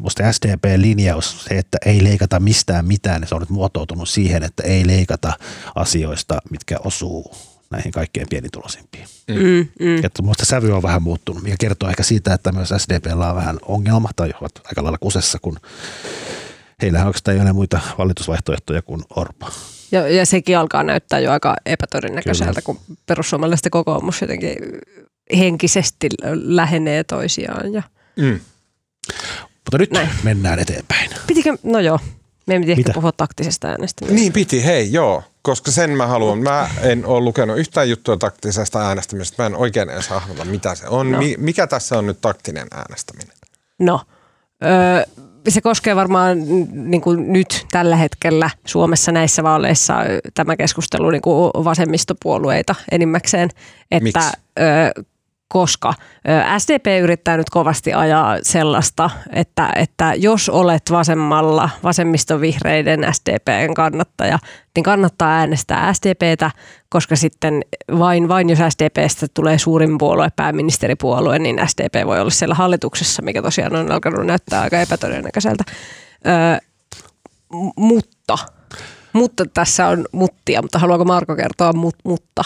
[SPEAKER 2] musta SDP-linjaus, se, että ei leikata mistään mitään, niin se on nyt muotoutunut siihen, että ei leikata asioista, mitkä osuu näihin kaikkein pienituloisimpiin. Mm, mm. Että muista sävy on vähän muuttunut, mikä kertoo ehkä siitä, että myös SDPllä on vähän ongelma tai ovat aika lailla kusessa, kun heillähän oikeastaan ei ole muita valitusvaihtoehtoja kuin Orpa.
[SPEAKER 3] Ja, ja sekin alkaa näyttää jo aika epätodennäköiseltä, kun perussuomalaiset kokoomus jotenkin henkisesti lähenee toisiaan. Ja... Mm.
[SPEAKER 2] Mutta nyt Näin. mennään eteenpäin.
[SPEAKER 3] Pitikö, no joo, me ei ehkä puhua taktisesta äänestämisestä.
[SPEAKER 1] Niin piti, hei joo, koska sen mä haluan. Mä en ole lukenut yhtään juttua taktisesta äänestämisestä. Mä en oikein edes hahmota, mitä se on. No. mikä tässä on nyt taktinen äänestäminen?
[SPEAKER 3] No, öö, se koskee varmaan niin kuin nyt tällä hetkellä Suomessa näissä vaaleissa tämä keskustelu niin kuin vasemmistopuolueita enimmäkseen. Että, Miksi? Öö, koska SDP yrittää nyt kovasti ajaa sellaista, että, että jos olet vasemmalla vasemmistovihreiden SDPn kannattaja, niin kannattaa äänestää SDPtä, koska sitten vain, vain jos SDPstä tulee suurin puolue, pääministeripuolue, niin SDP voi olla siellä hallituksessa, mikä tosiaan on alkanut näyttää aika epätodennäköiseltä. Ö, mutta mutta tässä on muttia, mutta haluaako Marko kertoa mut, mutta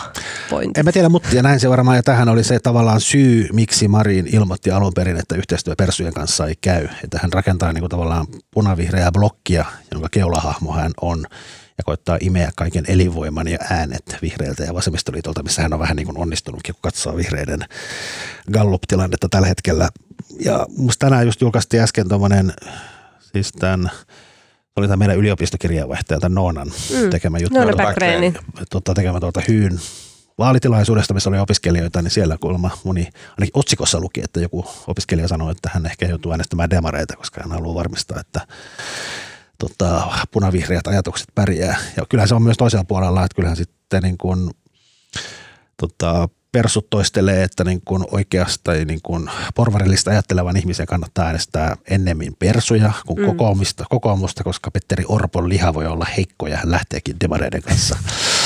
[SPEAKER 3] pointti?
[SPEAKER 2] En mä tiedä muttia, näin se varmaan ja tähän oli se tavallaan syy, miksi Marin ilmoitti alun perin, että yhteistyö Persujen kanssa ei käy. Että hän rakentaa niin kuin tavallaan punavihreää blokkia, jonka keulahahmo hän on ja koittaa imeä kaiken elinvoiman ja äänet vihreiltä ja vasemmistoliitolta, missä hän on vähän niin kuin onnistunutkin, kun katsoo vihreiden Gallup-tilannetta tällä hetkellä. Ja musta tänään just julkaistiin äsken tuommoinen, siis tämän oli tämä meidän yliopistokirjeenvaihtaja, tämän Noonan mm. tekemä juttu.
[SPEAKER 3] Noona
[SPEAKER 2] tota, tekemä tuolta Hyyn vaalitilaisuudesta, missä oli opiskelijoita, niin siellä kuulemma moni, ainakin otsikossa luki, että joku opiskelija sanoi, että hän ehkä joutuu äänestämään demareita, koska hän haluaa varmistaa, että tota, punavihreät ajatukset pärjää. Ja kyllähän se on myös toisella puolella, että kyllähän sitten niin kuin, tota, persut toistelee, että niin kuin oikeasta niin kuin porvarillista ajattelevan ihmisen kannattaa äänestää ennemmin persuja kuin mm. kokoomusta, kokoomusta, koska Petteri Orpon liha voi olla heikko ja hän lähteekin demareiden kanssa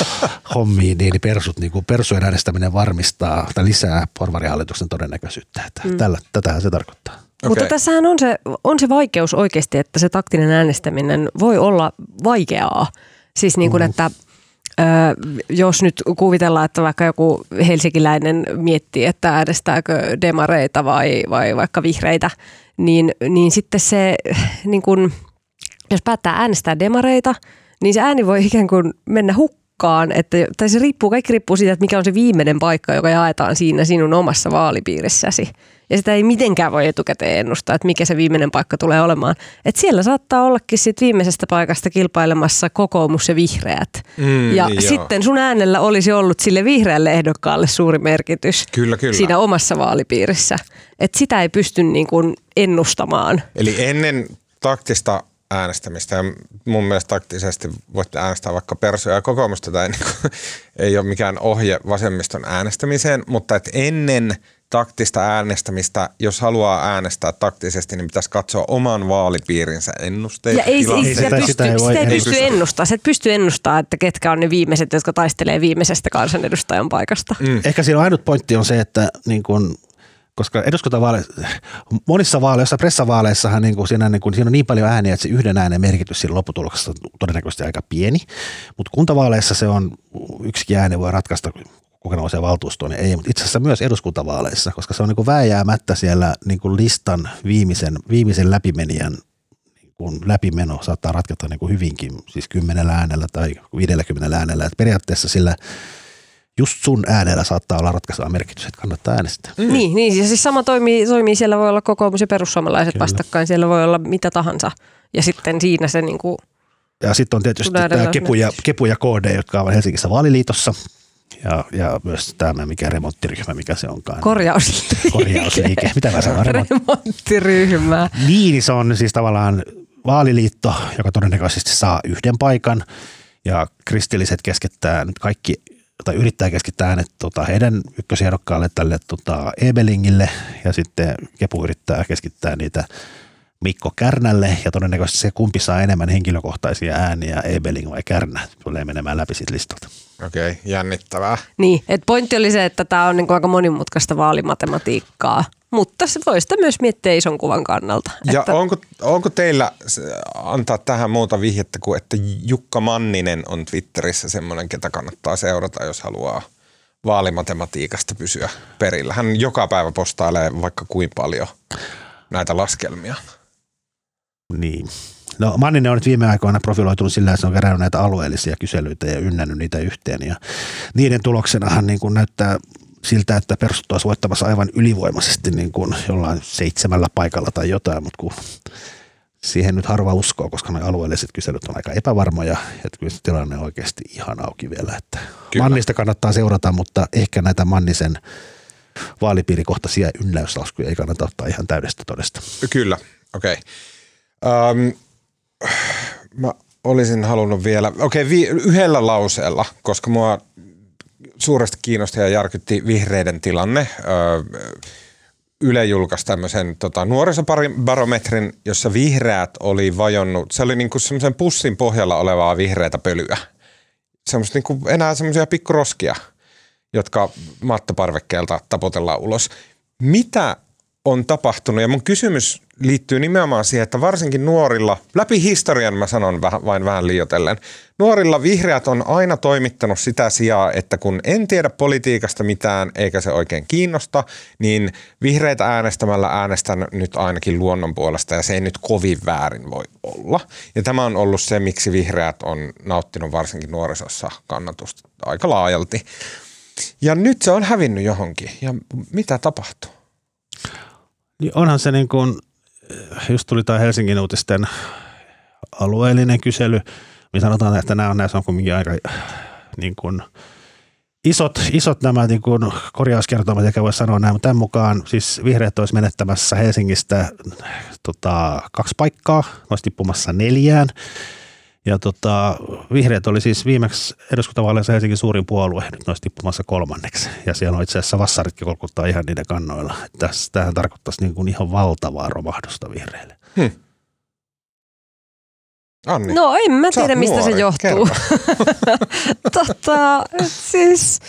[SPEAKER 2] hommiin, niin persut, niin kuin persujen äänestäminen varmistaa tai lisää porvarihallituksen todennäköisyyttä. Että mm. tällä, tätähän se tarkoittaa.
[SPEAKER 3] Okay. Mutta tässähän on se, on se vaikeus oikeasti, että se taktinen äänestäminen voi olla vaikeaa. Siis niin kuin, mm. että jos nyt kuvitellaan, että vaikka joku helsinkiläinen miettii, että äänestääkö demareita vai, vai vaikka vihreitä, niin, niin sitten se, niin kun, jos päättää äänestää demareita, niin se ääni voi ikään kuin mennä hukkaan. Että, tai se riippuu, kaikki riippuu siitä, että mikä on se viimeinen paikka, joka jaetaan siinä sinun omassa vaalipiirissäsi ja sitä ei mitenkään voi etukäteen ennustaa, että mikä se viimeinen paikka tulee olemaan. Et siellä saattaa ollakin sit viimeisestä paikasta kilpailemassa kokoomus ja vihreät. Mm, ja niin sitten sun äänellä olisi ollut sille vihreälle ehdokkaalle suuri merkitys
[SPEAKER 1] kyllä, kyllä.
[SPEAKER 3] siinä omassa vaalipiirissä. Et sitä ei pysty niin kuin ennustamaan.
[SPEAKER 1] Eli ennen taktista äänestämistä. Ja mun mielestä taktisesti voitte äänestää vaikka persoja ja kokoomusta. Tai niin kuin, ei ole mikään ohje vasemmiston äänestämiseen, mutta et ennen taktista äänestämistä, jos haluaa äänestää taktisesti, niin pitäisi katsoa oman vaalipiirinsä ennusteet.
[SPEAKER 3] Ja ei, ei, sitä, sitä, pysty, sitä ei, sitä ei pysty ennustaa. Se pysty ennustaa, että ketkä on ne viimeiset, jotka taistelee viimeisestä kansanedustajan paikasta.
[SPEAKER 2] Mm. Ehkä siinä ainut pointti on se, että niin kun, koska eduskuntavaaleissa, monissa vaaleissa, pressavaaleissahan niin kuin siinä, niin kuin, siinä on niin paljon ääniä, että se yhden äänen merkitys siinä lopputuloksessa on todennäköisesti aika pieni. Mutta kuntavaaleissa se on, yksi ääni voi ratkaista kuka nousee valtuustoon, niin ei, mutta itse asiassa myös eduskuntavaaleissa, koska se on niin kuin vääjäämättä siellä niin kuin listan viimeisen, viimeisen läpimenijän niin kuin läpimeno saattaa ratketa niin kuin hyvinkin, siis kymmenellä äänellä tai 50 äänellä. Että periaatteessa sillä just sun äänellä saattaa olla ratkaiseva merkitys, että kannattaa äänestää.
[SPEAKER 3] Mm. Niin, niin, ja siis sama toimii, toimii, siellä voi olla kokoomus ja perussuomalaiset Kyllä. vastakkain, siellä voi olla mitä tahansa. Ja sitten siinä se niin kuin
[SPEAKER 2] ja sitten on tietysti tämä Kepu ja, Kepu ja KD, jotka ovat Helsingissä vaaliliitossa Ja, ja myös tämä, mikä remonttiryhmä, mikä se onkaan.
[SPEAKER 3] Korjausliike.
[SPEAKER 2] Korjausliike. Mitä mä sanon? Remont...
[SPEAKER 3] Remonttiryhmä.
[SPEAKER 2] Niin, se on siis tavallaan vaaliliitto, joka todennäköisesti saa yhden paikan. Ja kristilliset keskittää nyt kaikki tai yrittää keskittää äänet tota, heidän ykkösehdokkaalle tälle tota, Ebelingille ja sitten Kepu yrittää keskittää niitä Mikko Kärnälle ja todennäköisesti se kumpi saa enemmän henkilökohtaisia ääniä, Ebeling vai Kärnä, tulee menemään läpi siitä listalta.
[SPEAKER 1] Okei, okay, jännittävää.
[SPEAKER 3] Niin, että pointti oli se, että tämä on niin kuin aika monimutkaista vaalimatematiikkaa, mutta se voi sitä myös miettiä ison kuvan kannalta.
[SPEAKER 1] Ja
[SPEAKER 3] että...
[SPEAKER 1] onko, onko teillä antaa tähän muuta vihjettä kuin, että Jukka Manninen on Twitterissä semmoinen, ketä kannattaa seurata, jos haluaa vaalimatematiikasta pysyä perillä. Hän joka päivä postailee vaikka kuin paljon näitä laskelmia.
[SPEAKER 2] Niin. No Manninen on nyt viime aikoina profiloitunut sillä, että se on kerännyt näitä alueellisia kyselyitä ja ynnännyt niitä yhteen. Ja niiden tuloksenahan niin kuin näyttää siltä, että persut olisi voittamassa aivan ylivoimaisesti niin kuin jollain seitsemällä paikalla tai jotain, mutta kun siihen nyt harva uskoo, koska ne alueelliset kyselyt on aika epävarmoja, että kyllä se tilanne on oikeasti ihan auki vielä. Että Mannista kannattaa seurata, mutta ehkä näitä Mannisen vaalipiirikohtaisia ynnäyslaskuja ei kannata ottaa ihan täydestä todesta.
[SPEAKER 1] Kyllä, okei. Okay. Um, mä olisin halunnut vielä, okei, okay, vi- yhdellä lauseella, koska mua suuresti kiinnosti ja järkytti vihreiden tilanne. Öö, Yle julkaisi tämmöisen tota, nuorisobarometrin, jossa vihreät oli vajonnut, se oli niinku semmoisen pussin pohjalla olevaa vihreitä pölyä. Semmoista niinku enää semmoisia pikkuroskia, jotka mattoparvekkeelta tapotellaan ulos. Mitä on tapahtunut? Ja mun kysymys liittyy nimenomaan siihen, että varsinkin nuorilla, läpi historian mä sanon vähän, vain vähän liioitellen, nuorilla vihreät on aina toimittanut sitä sijaa, että kun en tiedä politiikasta mitään eikä se oikein kiinnosta, niin vihreitä äänestämällä äänestän nyt ainakin luonnon puolesta ja se ei nyt kovin väärin voi olla. Ja tämä on ollut se, miksi vihreät on nauttinut varsinkin nuorisossa kannatusta aika laajalti. Ja nyt se on hävinnyt johonkin. Ja mitä tapahtuu?
[SPEAKER 2] Niin onhan se niin kuin just tuli tämä Helsingin uutisten alueellinen kysely, niin sanotaan, että nämä on, näissä on kuitenkin aika niin kuin, isot, isot nämä niin kuin korjauskertomat, eikä voi sanoa näin, mutta tämän mukaan siis vihreät olisi menettämässä Helsingistä tota, kaksi paikkaa, olisi tippumassa neljään. Ja tota, vihreät oli siis viimeksi eduskuntavaaleissa Helsingin suurin puolue, nyt noissa tippumassa kolmanneksi. Ja siellä on itse asiassa vassaritkin kolkuttaa ihan niiden kannoilla. Tässä, tämähän tarkoittaisi niin kuin ihan valtavaa romahdusta vihreille. Hmm.
[SPEAKER 1] Anni,
[SPEAKER 3] no en mä tiedä, mistä nuori. se johtuu. tota, siis...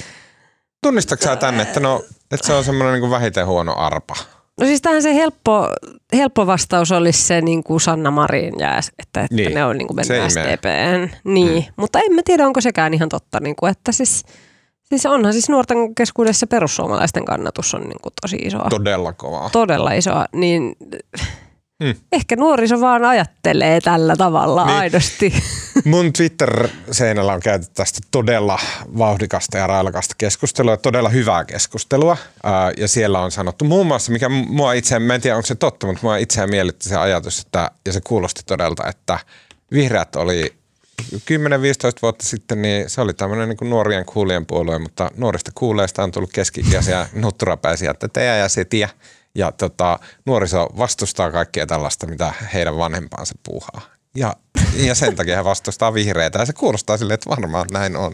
[SPEAKER 1] Tunnistatko sä tänne, että, no, että se on semmoinen niin vähiten huono arpa?
[SPEAKER 3] No siis tähän se helppo, helppo vastaus olisi se niin kuin Sanna Marin ja että, että niin. ne on niin kuin mennyt SDPn. Niin, hmm. mutta en mä tiedä, onko sekään ihan totta. Niin kuin, että siis, siis onhan siis nuorten keskuudessa perussuomalaisten kannatus on niin kuin tosi iso.
[SPEAKER 1] Todella kovaa.
[SPEAKER 3] Todella iso. Niin Hmm. Ehkä nuoriso vaan ajattelee tällä tavalla niin. aidosti.
[SPEAKER 1] Mun Twitter-seinällä on käyty tästä todella vauhdikasta ja railakasta keskustelua, todella hyvää keskustelua. Ja siellä on sanottu muun muassa, mikä mua itse, en tiedä onko se totta, mutta mua itseään miellytti se ajatus, että, ja se kuulosti todelta, että vihreät oli 10-15 vuotta sitten, niin se oli tämmöinen niin nuorien kuulien puolue, mutta nuorista kuuleista on tullut keski-ikäisiä nutturapäisiä, että te ja se tiedä ja tota, nuoriso vastustaa kaikkea tällaista, mitä heidän vanhempansa puuhaa. Ja, ja sen takia he vastustaa vihreitä ja se kuulostaa silleen, että varmaan näin on.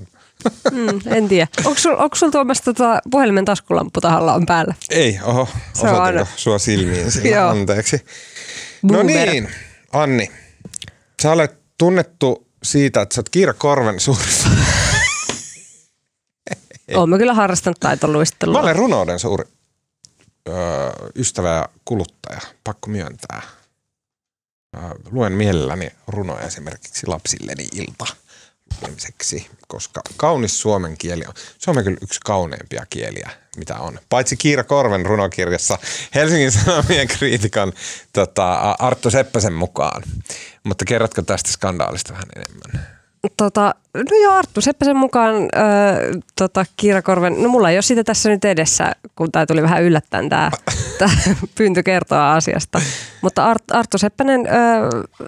[SPEAKER 3] Mm, en tiedä. Onko sulla sul Tuomas tota, puhelimen taskulamppu tahallaan päällä?
[SPEAKER 1] Ei, oho. Osoitinko sua silmiin sillä? Anteeksi. No niin, Anni. Sä olet tunnettu siitä, että sä oot Kiira Korven suuri
[SPEAKER 3] Olen kyllä harrastanut taitoluistelua.
[SPEAKER 1] Mä olen runouden suuri ystävä ja kuluttaja, pakko myöntää. Luen mielelläni runoja esimerkiksi lapsilleni ilta lukemiseksi, koska kaunis suomen kieli on, se on kyllä yksi kauneimpia kieliä, mitä on. Paitsi Kiira Korven runokirjassa Helsingin Sanomien kriitikan tota, Arttu Seppäsen mukaan. Mutta kerrotko tästä skandaalista vähän enemmän?
[SPEAKER 3] Tota, no joo, Arttu Seppäsen mukaan ö, tota, Kiira Korven, no mulla ei ole sitä tässä nyt edessä, kun tämä tuli vähän yllättäen tämä, pyyntö kertoa asiasta. Mutta Art, Arttu Seppänen ö,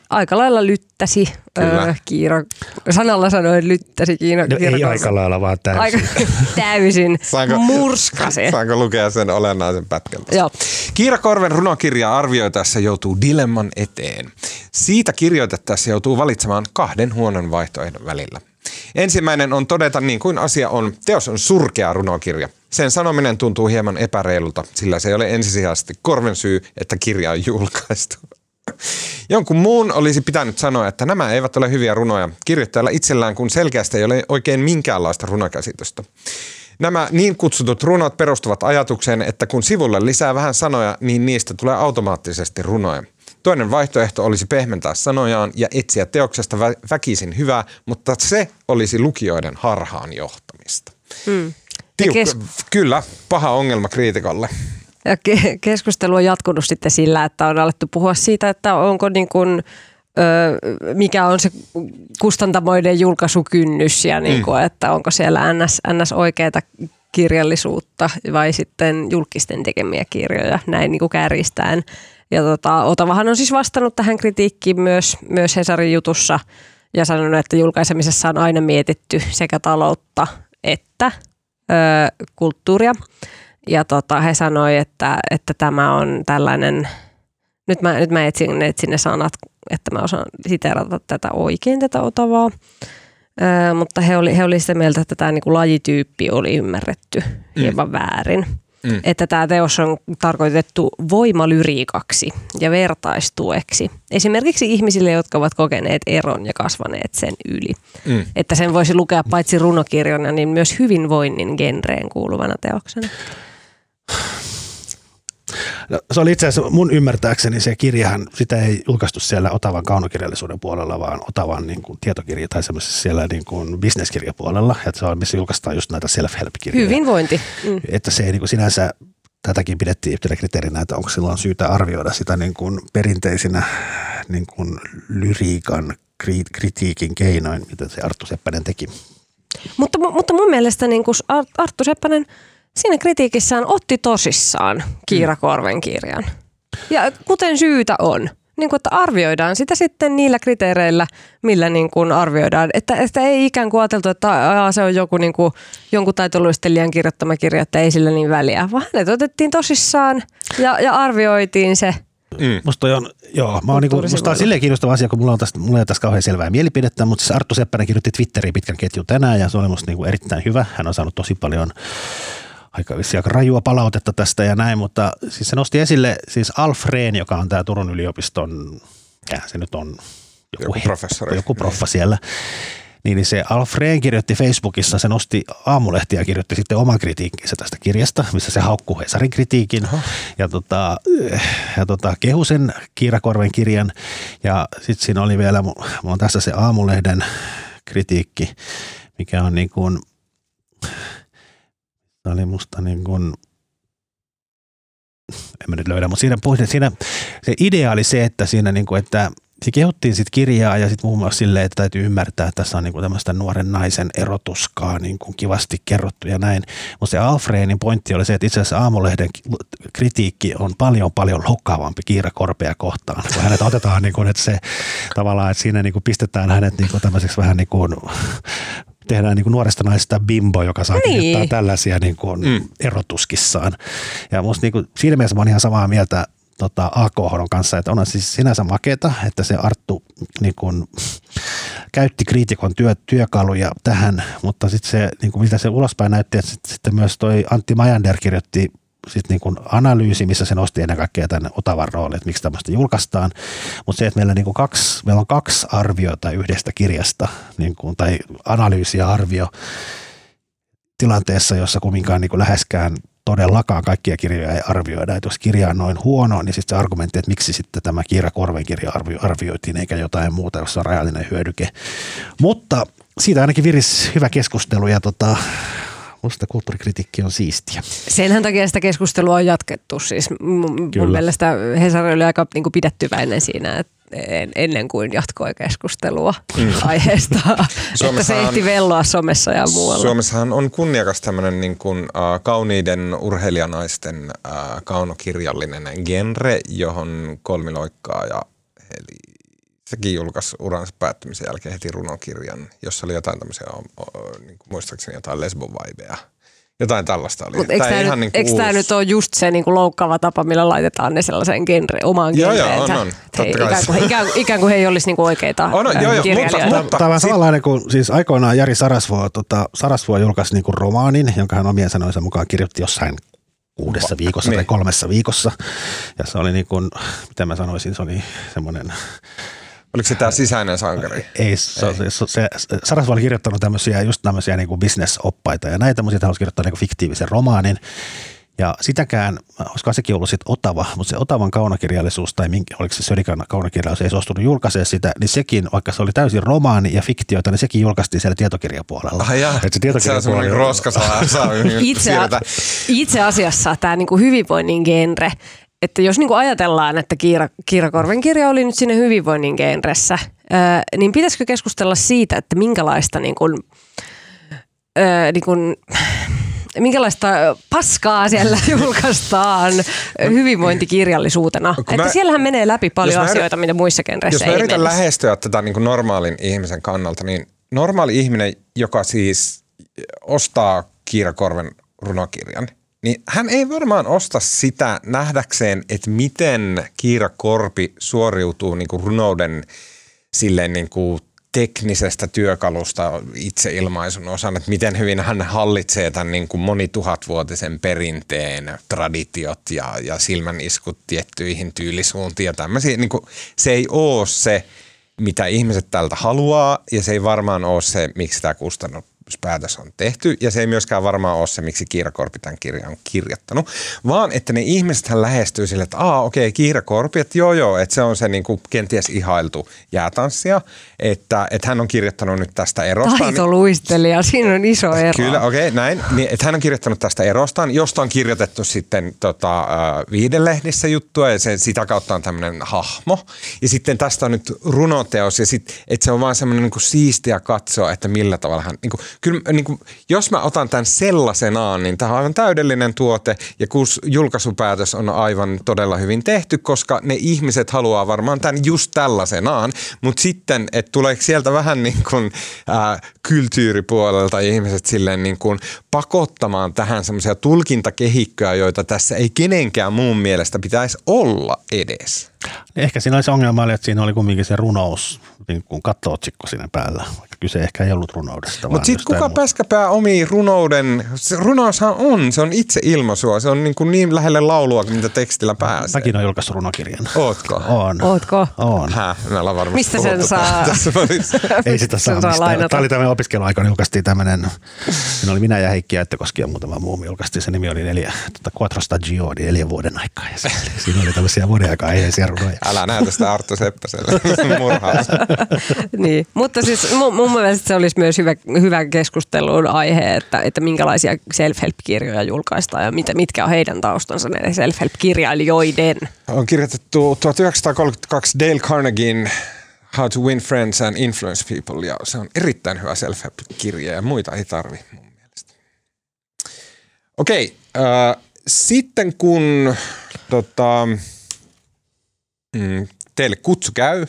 [SPEAKER 3] aika lailla lyttäsi
[SPEAKER 1] Kyllä.
[SPEAKER 3] ö, Kiira, sanalla sanoen lyttäsi Kiina,
[SPEAKER 2] No ei aika lailla, vaan täysin.
[SPEAKER 3] Aika täysin
[SPEAKER 1] Saanko,
[SPEAKER 3] murskasi.
[SPEAKER 1] Saanko lukea sen olennaisen pätkän?
[SPEAKER 3] Joo.
[SPEAKER 1] Kiira Korven runokirjaa arvioitaessa joutuu dilemman eteen. Siitä kirjoitettaessa joutuu valitsemaan kahden huonon vaihtoehdon välillä. Ensimmäinen on todeta niin kuin asia on. Teos on surkea runokirja. Sen sanominen tuntuu hieman epäreilulta, sillä se ei ole ensisijaisesti Korven syy, että kirja on julkaistu. Jonkun muun olisi pitänyt sanoa, että nämä eivät ole hyviä runoja. Kirjoittajalla itsellään, kun selkeästi ei ole oikein minkäänlaista runokäsitystä. Nämä niin kutsutut runot perustuvat ajatukseen, että kun sivulle lisää vähän sanoja, niin niistä tulee automaattisesti runoja. Toinen vaihtoehto olisi pehmentää sanojaan ja etsiä teoksesta vä- väkisin hyvää, mutta se olisi lukijoiden harhaan johtamista.
[SPEAKER 3] Mm. Ja
[SPEAKER 1] Tiukka,
[SPEAKER 3] kes-
[SPEAKER 1] Kyllä, paha ongelma kriitikolle.
[SPEAKER 3] Ja ke- keskustelu on jatkunut sitten sillä, että on alettu puhua siitä, että onko niin kuin, ö, mikä on se kustantamoiden julkaisukynnys ja niin kuin, että onko siellä NS, NS oikeita kirjallisuutta vai sitten julkisten tekemiä kirjoja, näin niin kuin kärjistäen. Ja tota, Otavahan on siis vastannut tähän kritiikkiin myös, myös Hesarin jutussa ja sanonut, että julkaisemisessa on aina mietitty sekä taloutta että ö, kulttuuria. Ja tota, he sanoi, että, että tämä on tällainen, nyt mä, nyt mä etsin, etsin ne sanat, että mä osaan siterata tätä oikein, tätä Otavaa. Ö, mutta he oli, he oli sitä mieltä, että tämä niinku lajityyppi oli ymmärretty hieman mm. väärin.
[SPEAKER 1] Mm.
[SPEAKER 3] Että tämä teos on tarkoitettu voimalyriikaksi ja vertaistueksi. Esimerkiksi ihmisille, jotka ovat kokeneet eron ja kasvaneet sen yli.
[SPEAKER 1] Mm.
[SPEAKER 3] Että sen voisi lukea paitsi runokirjana, niin myös hyvinvoinnin genreen kuuluvana teoksena.
[SPEAKER 2] No, se oli itse asiassa mun ymmärtääkseni se kirjahan, sitä ei julkaistu siellä Otavan kaunokirjallisuuden puolella, vaan Otavan niin kuin, tietokirja tai semmoisessa siellä niin kuin bisneskirjapuolella. Että se on, missä julkaistaan just näitä self-help-kirjoja.
[SPEAKER 3] Hyvinvointi. Mm.
[SPEAKER 2] Että se ei niin kuin sinänsä, tätäkin pidettiin yhtenä kriteerinä, että onko silloin syytä arvioida sitä niin kuin perinteisinä niin kuin lyriikan kri- kritiikin keinoin, mitä se Arttu Seppänen teki.
[SPEAKER 3] Mutta, mu- mutta mun mielestä niin kuin Ar- Arttu Seppänen siinä kritiikissään otti tosissaan Kiira Korven kirjan. Ja kuten syytä on. Niin kuin, että arvioidaan sitä sitten niillä kriteereillä, millä niin kuin arvioidaan. Että, että ei ikään kuin ajateltu, että aa, se on joku niin kuin, jonkun taitoluistelijan kirjoittama kirja, että ei sillä niin väliä. Vaan hänet otettiin tosissaan ja, ja arvioitiin se.
[SPEAKER 1] Mm.
[SPEAKER 2] Musta toi on, joo, mä oon niinku, musta on silleen kiinnostava asia, kun mulla on tästä, mulla ei ole tästä kauhean selvää mielipidettä, mutta siis Arttu Seppänen kirjoitti Twitteriin pitkän ketjun tänään ja se oli musta niinku erittäin hyvä. Hän on saanut tosi paljon aika, aika rajua palautetta tästä ja näin, mutta siis se nosti esille siis Alfreen, joka on tämä Turun yliopiston, ja se nyt on joku,
[SPEAKER 1] Joku professori.
[SPEAKER 2] joku proffa siellä. Niin, niin se Alfreen kirjoitti Facebookissa, se nosti aamulehtiä ja kirjoitti sitten oman kritiikkinsä tästä kirjasta, missä se haukkuu Hesarin kritiikin ja, tota, ja tota, kehu sen Kiirakorven kirjan. Ja sitten siinä oli vielä, mulla on tässä se aamulehden kritiikki, mikä on niin kuin, se oli musta niin kuin, en mä nyt löydä, mutta siinä, puhutin, siinä se idea oli se, että siinä niin kuin, että se kehuttiin sitten kirjaa ja sitten muun muassa silleen, että täytyy ymmärtää, että tässä on niin kuin tämmöistä nuoren naisen erotuskaa niin kuin kivasti kerrottu ja näin. Mutta se Alfreenin pointti oli se, että itse asiassa aamulehden kritiikki on paljon paljon loukkaavampi Kiira Korpea kohtaan. Kun hänet otetaan niin kuin, että se tavallaan, että siinä niin kuin pistetään hänet niin kuin tämmöiseksi vähän niin kuin tehdään niin kuin nuoresta naisesta bimbo, joka saa
[SPEAKER 3] Niin.
[SPEAKER 2] kirjoittaa tällaisia niin kuin
[SPEAKER 1] Mm.
[SPEAKER 2] erotuskissaan. Ja musta niin kuin, siinä mielessä mä oon ihan samaa mieltä tota, AKHn kanssa, että on siis sinänsä maketa, että se Arttu niin kuin, käytti kriitikon työ, työkaluja tähän, mutta sitten se, niin kuin, mitä se ulospäin näytti, että sitten, sitten myös toi Antti Majander kirjoitti sit niin kuin analyysi, missä se nosti ennen kaikkea tänne Otavan rooli, että miksi tämmöistä julkaistaan. Mutta se, että meillä, niin kuin kaksi, meillä on kaksi arviota yhdestä kirjasta, niin kuin, tai analyysi ja arvio tilanteessa, jossa kumminkaan niin kuin läheskään todellakaan kaikkia kirjoja ei arvioida. Että jos kirja on noin huono, niin sitten se argumentti, että miksi sitten tämä Kiira Korven kirja arvio, arvioitiin eikä jotain muuta, jossa on rajallinen hyödyke. Mutta siitä ainakin viris hyvä keskustelu ja tota, musta kulttuurikritiikki on siistiä.
[SPEAKER 3] Senhän takia sitä keskustelua on jatkettu. Siis mun, mun
[SPEAKER 2] Kyllä.
[SPEAKER 3] mielestä Hesari oli aika niin kuin pidettyväinen siinä, että en, ennen kuin jatkoi keskustelua mm. aiheesta, että se ehti velloa somessa ja muualla.
[SPEAKER 1] Suomessahan on kunniakas tämmöinen niin kuin, äh, kauniiden urheilijanaisten äh, kaunokirjallinen genre, johon kolmiloikkaa ja eli sekin julkaisi uransa päättymisen jälkeen heti runokirjan, jossa oli jotain tämmöisiä, niin kuin muistaakseni jotain lesbovaibeja jotain tällaista oli.
[SPEAKER 3] Mutta eikö tämä, nyt, niin eikö tämä nyt ole just se niin kuin loukkaava tapa, millä laitetaan ne sellaiseen genre, omaan
[SPEAKER 1] Joo, joo, on, on.
[SPEAKER 3] Hei, ikään, kuin, ikään, ikään kuin he ei olisi niin kuin oikeita
[SPEAKER 1] on, on, joo, joo, mutta,
[SPEAKER 2] mutta, Tämä on samanlainen kuin siis aikoinaan Jari Sarasvuo, tota, Sarasvuo julkaisi niin kuin romaanin, jonka hän omien sanoinsa mukaan kirjoitti jossain kuudessa viikossa niin. tai kolmessa viikossa. Ja se oli niin kuin, mitä mä sanoisin, se oli semmoinen
[SPEAKER 1] Oliko se tämä sisäinen sankari?
[SPEAKER 2] Ei, se, Ei. se, se, Sarasva oli kirjoittanut tämmöisiä, just tämmöisiä niin business-oppaita ja näitä, mutta sitten halusi kirjoittaa niin fiktiivisen romaanin. Ja sitäkään, olisiko sekin ollut sitten Otava, mutta se Otavan kaunokirjallisuus tai minkä, oliko se Sörikan kaunokirjallisuus ei suostunut julkaisemaan sitä, niin sekin, vaikka se oli täysin romaani ja fiktiota, niin sekin julkaistiin siellä tietokirjapuolella.
[SPEAKER 1] Ah, jaa.
[SPEAKER 2] se, tietokirjapuolella...
[SPEAKER 1] se on roska saa, saa
[SPEAKER 3] itse, itse asiassa tämä niinku hyvinvoinnin genre että jos niin kuin ajatellaan, että Kiira, Kiira Korven kirja oli nyt sinne hyvinvoinnin genressä, ää, niin pitäisikö keskustella siitä, että minkälaista niin kuin, ää, niin kuin, minkälaista paskaa siellä julkaistaan hyvinvointikirjallisuutena. Että mä, siellähän menee läpi paljon asioita, mitä muissa genreissä
[SPEAKER 1] Jos mä yritän menisi. lähestyä tätä niin kuin normaalin ihmisen kannalta, niin normaali ihminen, joka siis ostaa Kiira Korven runokirjan – niin hän ei varmaan osta sitä nähdäkseen, että miten Kiira Korpi suoriutuu niin kuin runouden silleen niin kuin teknisestä työkalusta itseilmaisun osan, että miten hyvin hän hallitsee tämän niin kuin monituhatvuotisen perinteen, traditiot ja, ja silmäniskut tiettyihin tyylisuuntiin ja tämmöisiä. Niin kuin, se ei ole se, mitä ihmiset tältä haluaa ja se ei varmaan ole se, miksi tämä kustannus päätös on tehty, ja se ei myöskään varmaan ole se, miksi Kiira Korpi tämän kirjan on kirjoittanut, vaan että ne ihmiset hän lähestyy sille, että aa okei, okay, Kiira Korpi, että joo joo, että se on se niin kuin kenties ihailtu jäätanssia, että, että hän on kirjoittanut nyt tästä erostaan.
[SPEAKER 3] Taitoluistelija, siinä on iso ero.
[SPEAKER 1] Kyllä, okei, okay, näin, niin, että hän on kirjoittanut tästä erostaan, josta on kirjoitettu sitten tota, viidelehdissä juttua, ja se, sitä kautta on tämmöinen hahmo, ja sitten tästä on nyt runoteos, ja sitten, että se on vaan semmoinen niin siistiä katsoa, että millä tavalla hän, niin kuin, kyllä niin kuin, jos mä otan tämän sellaisenaan, niin tämä on aivan täydellinen tuote ja kun julkaisupäätös on aivan todella hyvin tehty, koska ne ihmiset haluaa varmaan tämän just tällaisenaan, mutta sitten, että tuleeko sieltä vähän niin kuin ää, kulttuuripuolelta ihmiset silleen niin kuin pakottamaan tähän semmoisia tulkintakehikkoja, joita tässä ei kenenkään muun mielestä pitäisi olla edes.
[SPEAKER 2] Ehkä siinä oli se ongelma, että siinä oli kumminkin se runous, niin kuin kattootsikko siinä päällä, kyse ehkä ei ollut runoudesta.
[SPEAKER 1] Mutta sitten kuka muuta. pääskäpää omi runouden, se runoushan on, se on itse ilmaisua, se on niin, kuin niin lähelle laulua, mitä tekstillä pääsee.
[SPEAKER 2] Mäkin olen julkaissut runokirjan.
[SPEAKER 1] Ootko?
[SPEAKER 2] On.
[SPEAKER 3] Ootko?
[SPEAKER 2] On.
[SPEAKER 1] Häh, varmasti
[SPEAKER 3] Mistä sen saa?
[SPEAKER 2] ei sitä saa mistään. Tämä oli tämmöinen opiskeluaika, julkaistiin tämmöinen, siinä oli minä ja Heikki Jättökoski ja muutama muu, julkaistiin, se nimi oli neljä, tuota, Quattro Stagioni, neljä vuoden aikaa. Ja siinä oli tämmöisiä vuoden aikaa aiheisia runoja.
[SPEAKER 1] Älä näytä sitä Arttu Seppäselle murhaa.
[SPEAKER 3] niin, mutta siis mun, mun mielestä se olisi myös hyvä, hyvä keskustelun aihe, että, että minkälaisia self-help-kirjoja julkaistaan ja mit, mitkä on heidän taustansa ne self-help-kirjailijoiden.
[SPEAKER 1] On kirjoitettu 1932 Dale Carnegiein How to Win Friends and Influence People ja se on erittäin hyvä self-help-kirja ja muita ei tarvi mun mielestä. Okei, äh, sitten kun tota, mm, teille kutsu käy,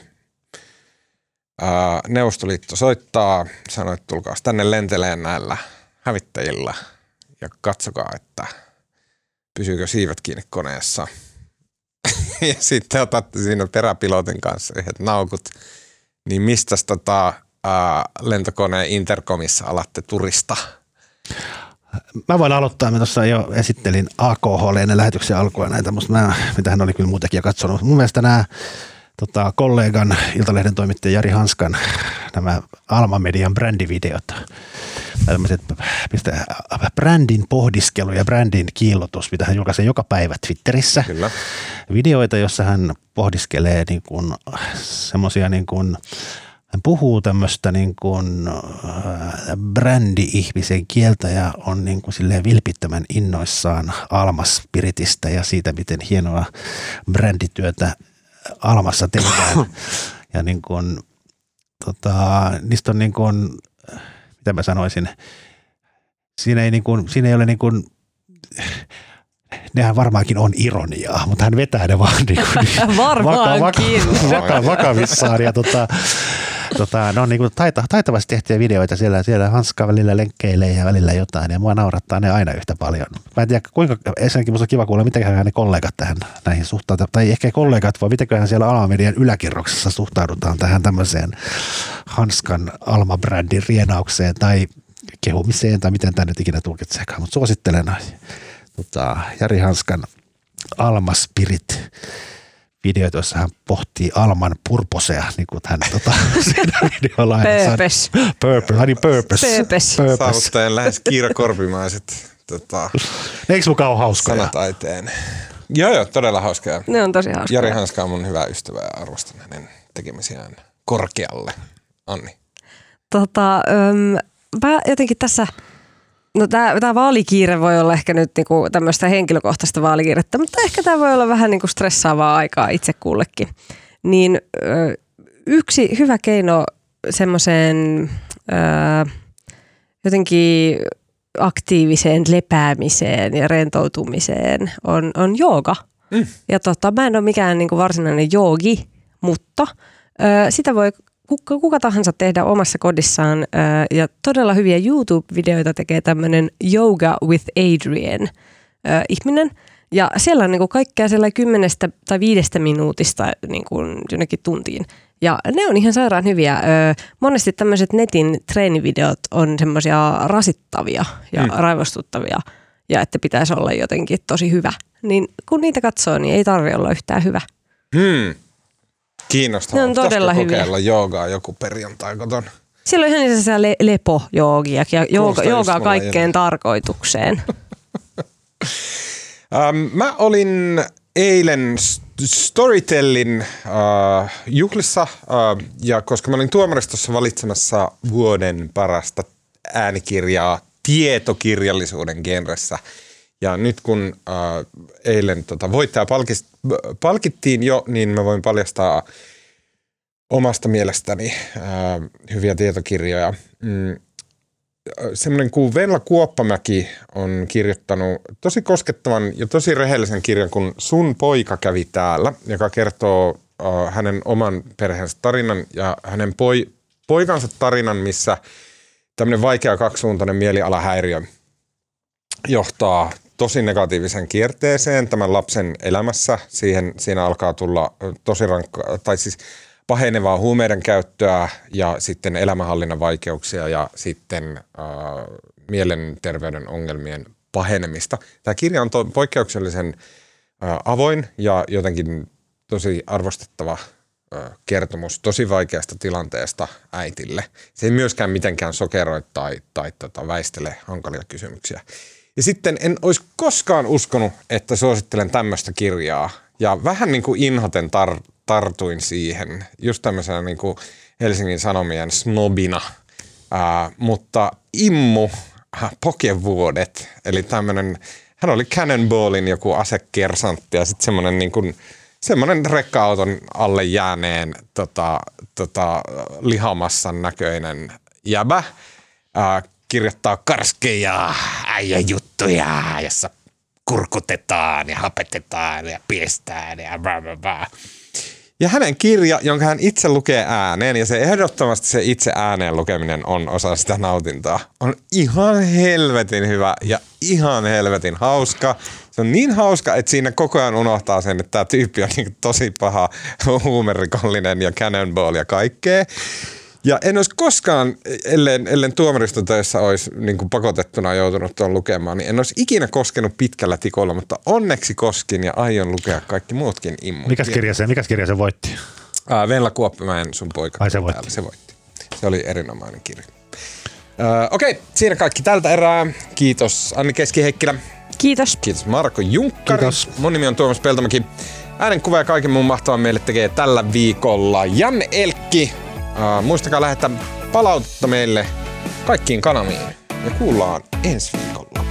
[SPEAKER 1] Neuvostoliitto soittaa, sanoi, että tulkaa tänne lenteleen näillä hävittäjillä ja katsokaa, että pysyykö siivet kiinni koneessa. ja sitten otatte siinä peräpilotin kanssa yhdet naukut, niin mistä tota, lentokoneen interkomissa alatte turista?
[SPEAKER 2] Mä voin aloittaa, mä tuossa jo esittelin AKH ennen lähetyksen alkua näitä, mutta mitä hän oli kyllä muutenkin jo katsonut. Mun mielestä nämä tota, kollegan, Iltalehden toimittaja Jari Hanskan, nämä Alma Median brändivideot, tämmöiset mistä, brändin pohdiskelu ja brändin kiillotus, mitä hän julkaisee joka päivä Twitterissä.
[SPEAKER 1] Kyllä.
[SPEAKER 2] Videoita, jossa hän pohdiskelee niin kuin, semmoisia niin kuin, hän puhuu tämmöistä niin kuin äh, brändi-ihmisen kieltä ja on niin kuin silleen vilpittömän innoissaan Almas Spiritistä ja siitä, miten hienoa brändityötä Almassa tehdään. ja niin kuin, tota, niistä on niin kuin, mitä mä sanoisin, siinä ei, niin kuin, siinä ei ole niin kuin, nehän varmaankin on ironiaa, mutta hän vetää ne vaan niin kuin,
[SPEAKER 3] Varmaankin.
[SPEAKER 2] Vaka, vaka, vakavissaan. Ja tota, tota, ne on niin kuin taita, taitavasti tehtyjä videoita siellä, siellä Hanska välillä lenkkeilee ja välillä jotain ja mua naurattaa ne aina yhtä paljon. Mä en tiedä kuinka, ensinnäkin musta on kiva kuulla, mitenköhän ne kollegat tähän näihin suhtautuvat, tai ehkä kollegat, vai mitenköhän siellä Alamedian yläkerroksessa suhtaudutaan tähän tämmöiseen Hanskan Alma-brändin rienaukseen tai kehumiseen tai miten tämä nyt ikinä tulkitseekaan, mutta suosittelen tota, Jari Hanskan Alma Spirit videoita, joissa hän pohtii Alman purposea, niin kuin hän tota, siinä videolla aina
[SPEAKER 3] Purpose.
[SPEAKER 2] Purpose, hän purpose.
[SPEAKER 3] Purpose.
[SPEAKER 2] purpose.
[SPEAKER 1] Saavuttajan lähes kiirakorpimaiset tota,
[SPEAKER 2] Eikö mukaan ole hauskoja?
[SPEAKER 1] sanataiteen. Joo, joo, todella hauskaa.
[SPEAKER 3] Ne on tosi hauskoja.
[SPEAKER 1] Jari Hanska on mun hyvä ystävä ja arvostan hänen tekemisiään korkealle. Anni.
[SPEAKER 3] Tota, öm, mä jotenkin tässä, no tämä vaalikiire voi olla ehkä nyt niinku tämmöistä henkilökohtaista vaalikiirettä, mutta ehkä tämä voi olla vähän niinku stressaavaa aikaa itse kullekin. Niin ö, yksi hyvä keino semmoiseen jotenkin aktiiviseen lepäämiseen ja rentoutumiseen on, on jooga. Mm. Ja tota, mä en ole mikään niinku varsinainen joogi, mutta ö, sitä voi kuka, kuka tahansa tehdä omassa kodissaan. Ja todella hyviä YouTube-videoita tekee tämmöinen Yoga with Adrian ö, ihminen. Ja siellä on niinku kaikkea siellä kymmenestä tai viidestä minuutista niinku jonnekin tuntiin. Ja ne on ihan sairaan hyviä. Monesti tämmöiset netin treenivideot on semmoisia rasittavia ja mm. raivostuttavia ja että pitäisi olla jotenkin tosi hyvä. Niin kun niitä katsoo, niin ei tarvi olla yhtään hyvä.
[SPEAKER 1] Hmm. Kiinnostavaa.
[SPEAKER 3] Ne on
[SPEAKER 1] Pitäisikö
[SPEAKER 3] todella hyviä.
[SPEAKER 1] kokeilla joogaa joku perjantai koton?
[SPEAKER 3] Siellä on ihan sellaisia le- lepojoogia ja jooga, joogaa kaikkeen tarkoitukseen.
[SPEAKER 1] Ähm, mä olin eilen Storytellin äh, juhlissa, äh, ja koska mä olin tuomaristossa valitsemassa vuoden parasta äänikirjaa tietokirjallisuuden genressä, ja nyt kun äh, eilen tota, voittaja palkis, palkittiin jo, niin mä voin paljastaa omasta mielestäni äh, hyviä tietokirjoja. Mm, semmoinen kuin Venla Kuoppamäki on kirjoittanut tosi koskettavan ja tosi rehellisen kirjan, kun Sun poika kävi täällä, joka kertoo äh, hänen oman perheensä tarinan ja hänen poi, poikansa tarinan, missä tämmöinen vaikea kaksisuuntainen mielialahäiriö johtaa tosi negatiivisen kierteeseen tämän lapsen elämässä. Siihen, siinä alkaa tulla tosi rankka, tai siis pahenevaa huumeiden käyttöä ja sitten elämänhallinnan vaikeuksia ja sitten äh, mielenterveyden ongelmien pahenemista. Tämä kirja on to- poikkeuksellisen äh, avoin ja jotenkin tosi arvostettava ö, kertomus tosi vaikeasta tilanteesta äitille. Se ei myöskään mitenkään sokeroi tai, tai tota, väistele hankalia kysymyksiä. Ja sitten en olisi koskaan uskonut, että suosittelen tämmöistä kirjaa. Ja vähän niin kuin inhoten tar- tartuin siihen, just tämmöisenä niin kuin Helsingin Sanomien snobina. Ää, mutta Immu äh, Pokevuodet, eli tämmöinen, hän oli Cannonballin joku asekersantti ja sitten semmoinen niin kuin, semmoinen rekka-auton alle jääneen tota, tota, lihamassan näköinen jäbä ää, kirjoittaa karskeja äijäjuttuja, jossa kurkutetaan ja hapetetaan ja piestään ja bla bla bla. Ja hänen kirja, jonka hän itse lukee ääneen, ja se ehdottomasti se itse ääneen lukeminen on osa sitä nautintaa, on ihan helvetin hyvä ja ihan helvetin hauska. Se on niin hauska, että siinä koko ajan unohtaa sen, että tämä tyyppi on niin tosi paha huumerikollinen ja cannonball ja kaikkea. Ja en olisi koskaan, ellen, ellen tuomaristotöissä olisi niin kuin pakotettuna joutunut tuon lukemaan, niin en olisi ikinä koskenut pitkällä tikolla, mutta onneksi koskin ja aion lukea kaikki muutkin immun.
[SPEAKER 2] Mikäs kirja se, mikäs kirja se voitti?
[SPEAKER 1] Ää, Venla Kuoppimäen sun poika.
[SPEAKER 2] Ai, se voitti.
[SPEAKER 1] Täällä, se voitti. Se oli erinomainen kirja. Ää, Okei, siinä kaikki tältä erää. Kiitos Anni Keski-Heikkilä.
[SPEAKER 3] Kiitos.
[SPEAKER 1] Kiitos Marko Junkkari.
[SPEAKER 2] Kiitos.
[SPEAKER 1] Mun nimi on Tuomas Peltomäki. Äänenkuva ja kaiken muun mahtavan meille tekee tällä viikolla Janne Elkki. Äh, muistakaa lähettää palautetta meille kaikkiin kanaviin ja kuullaan ensi viikolla.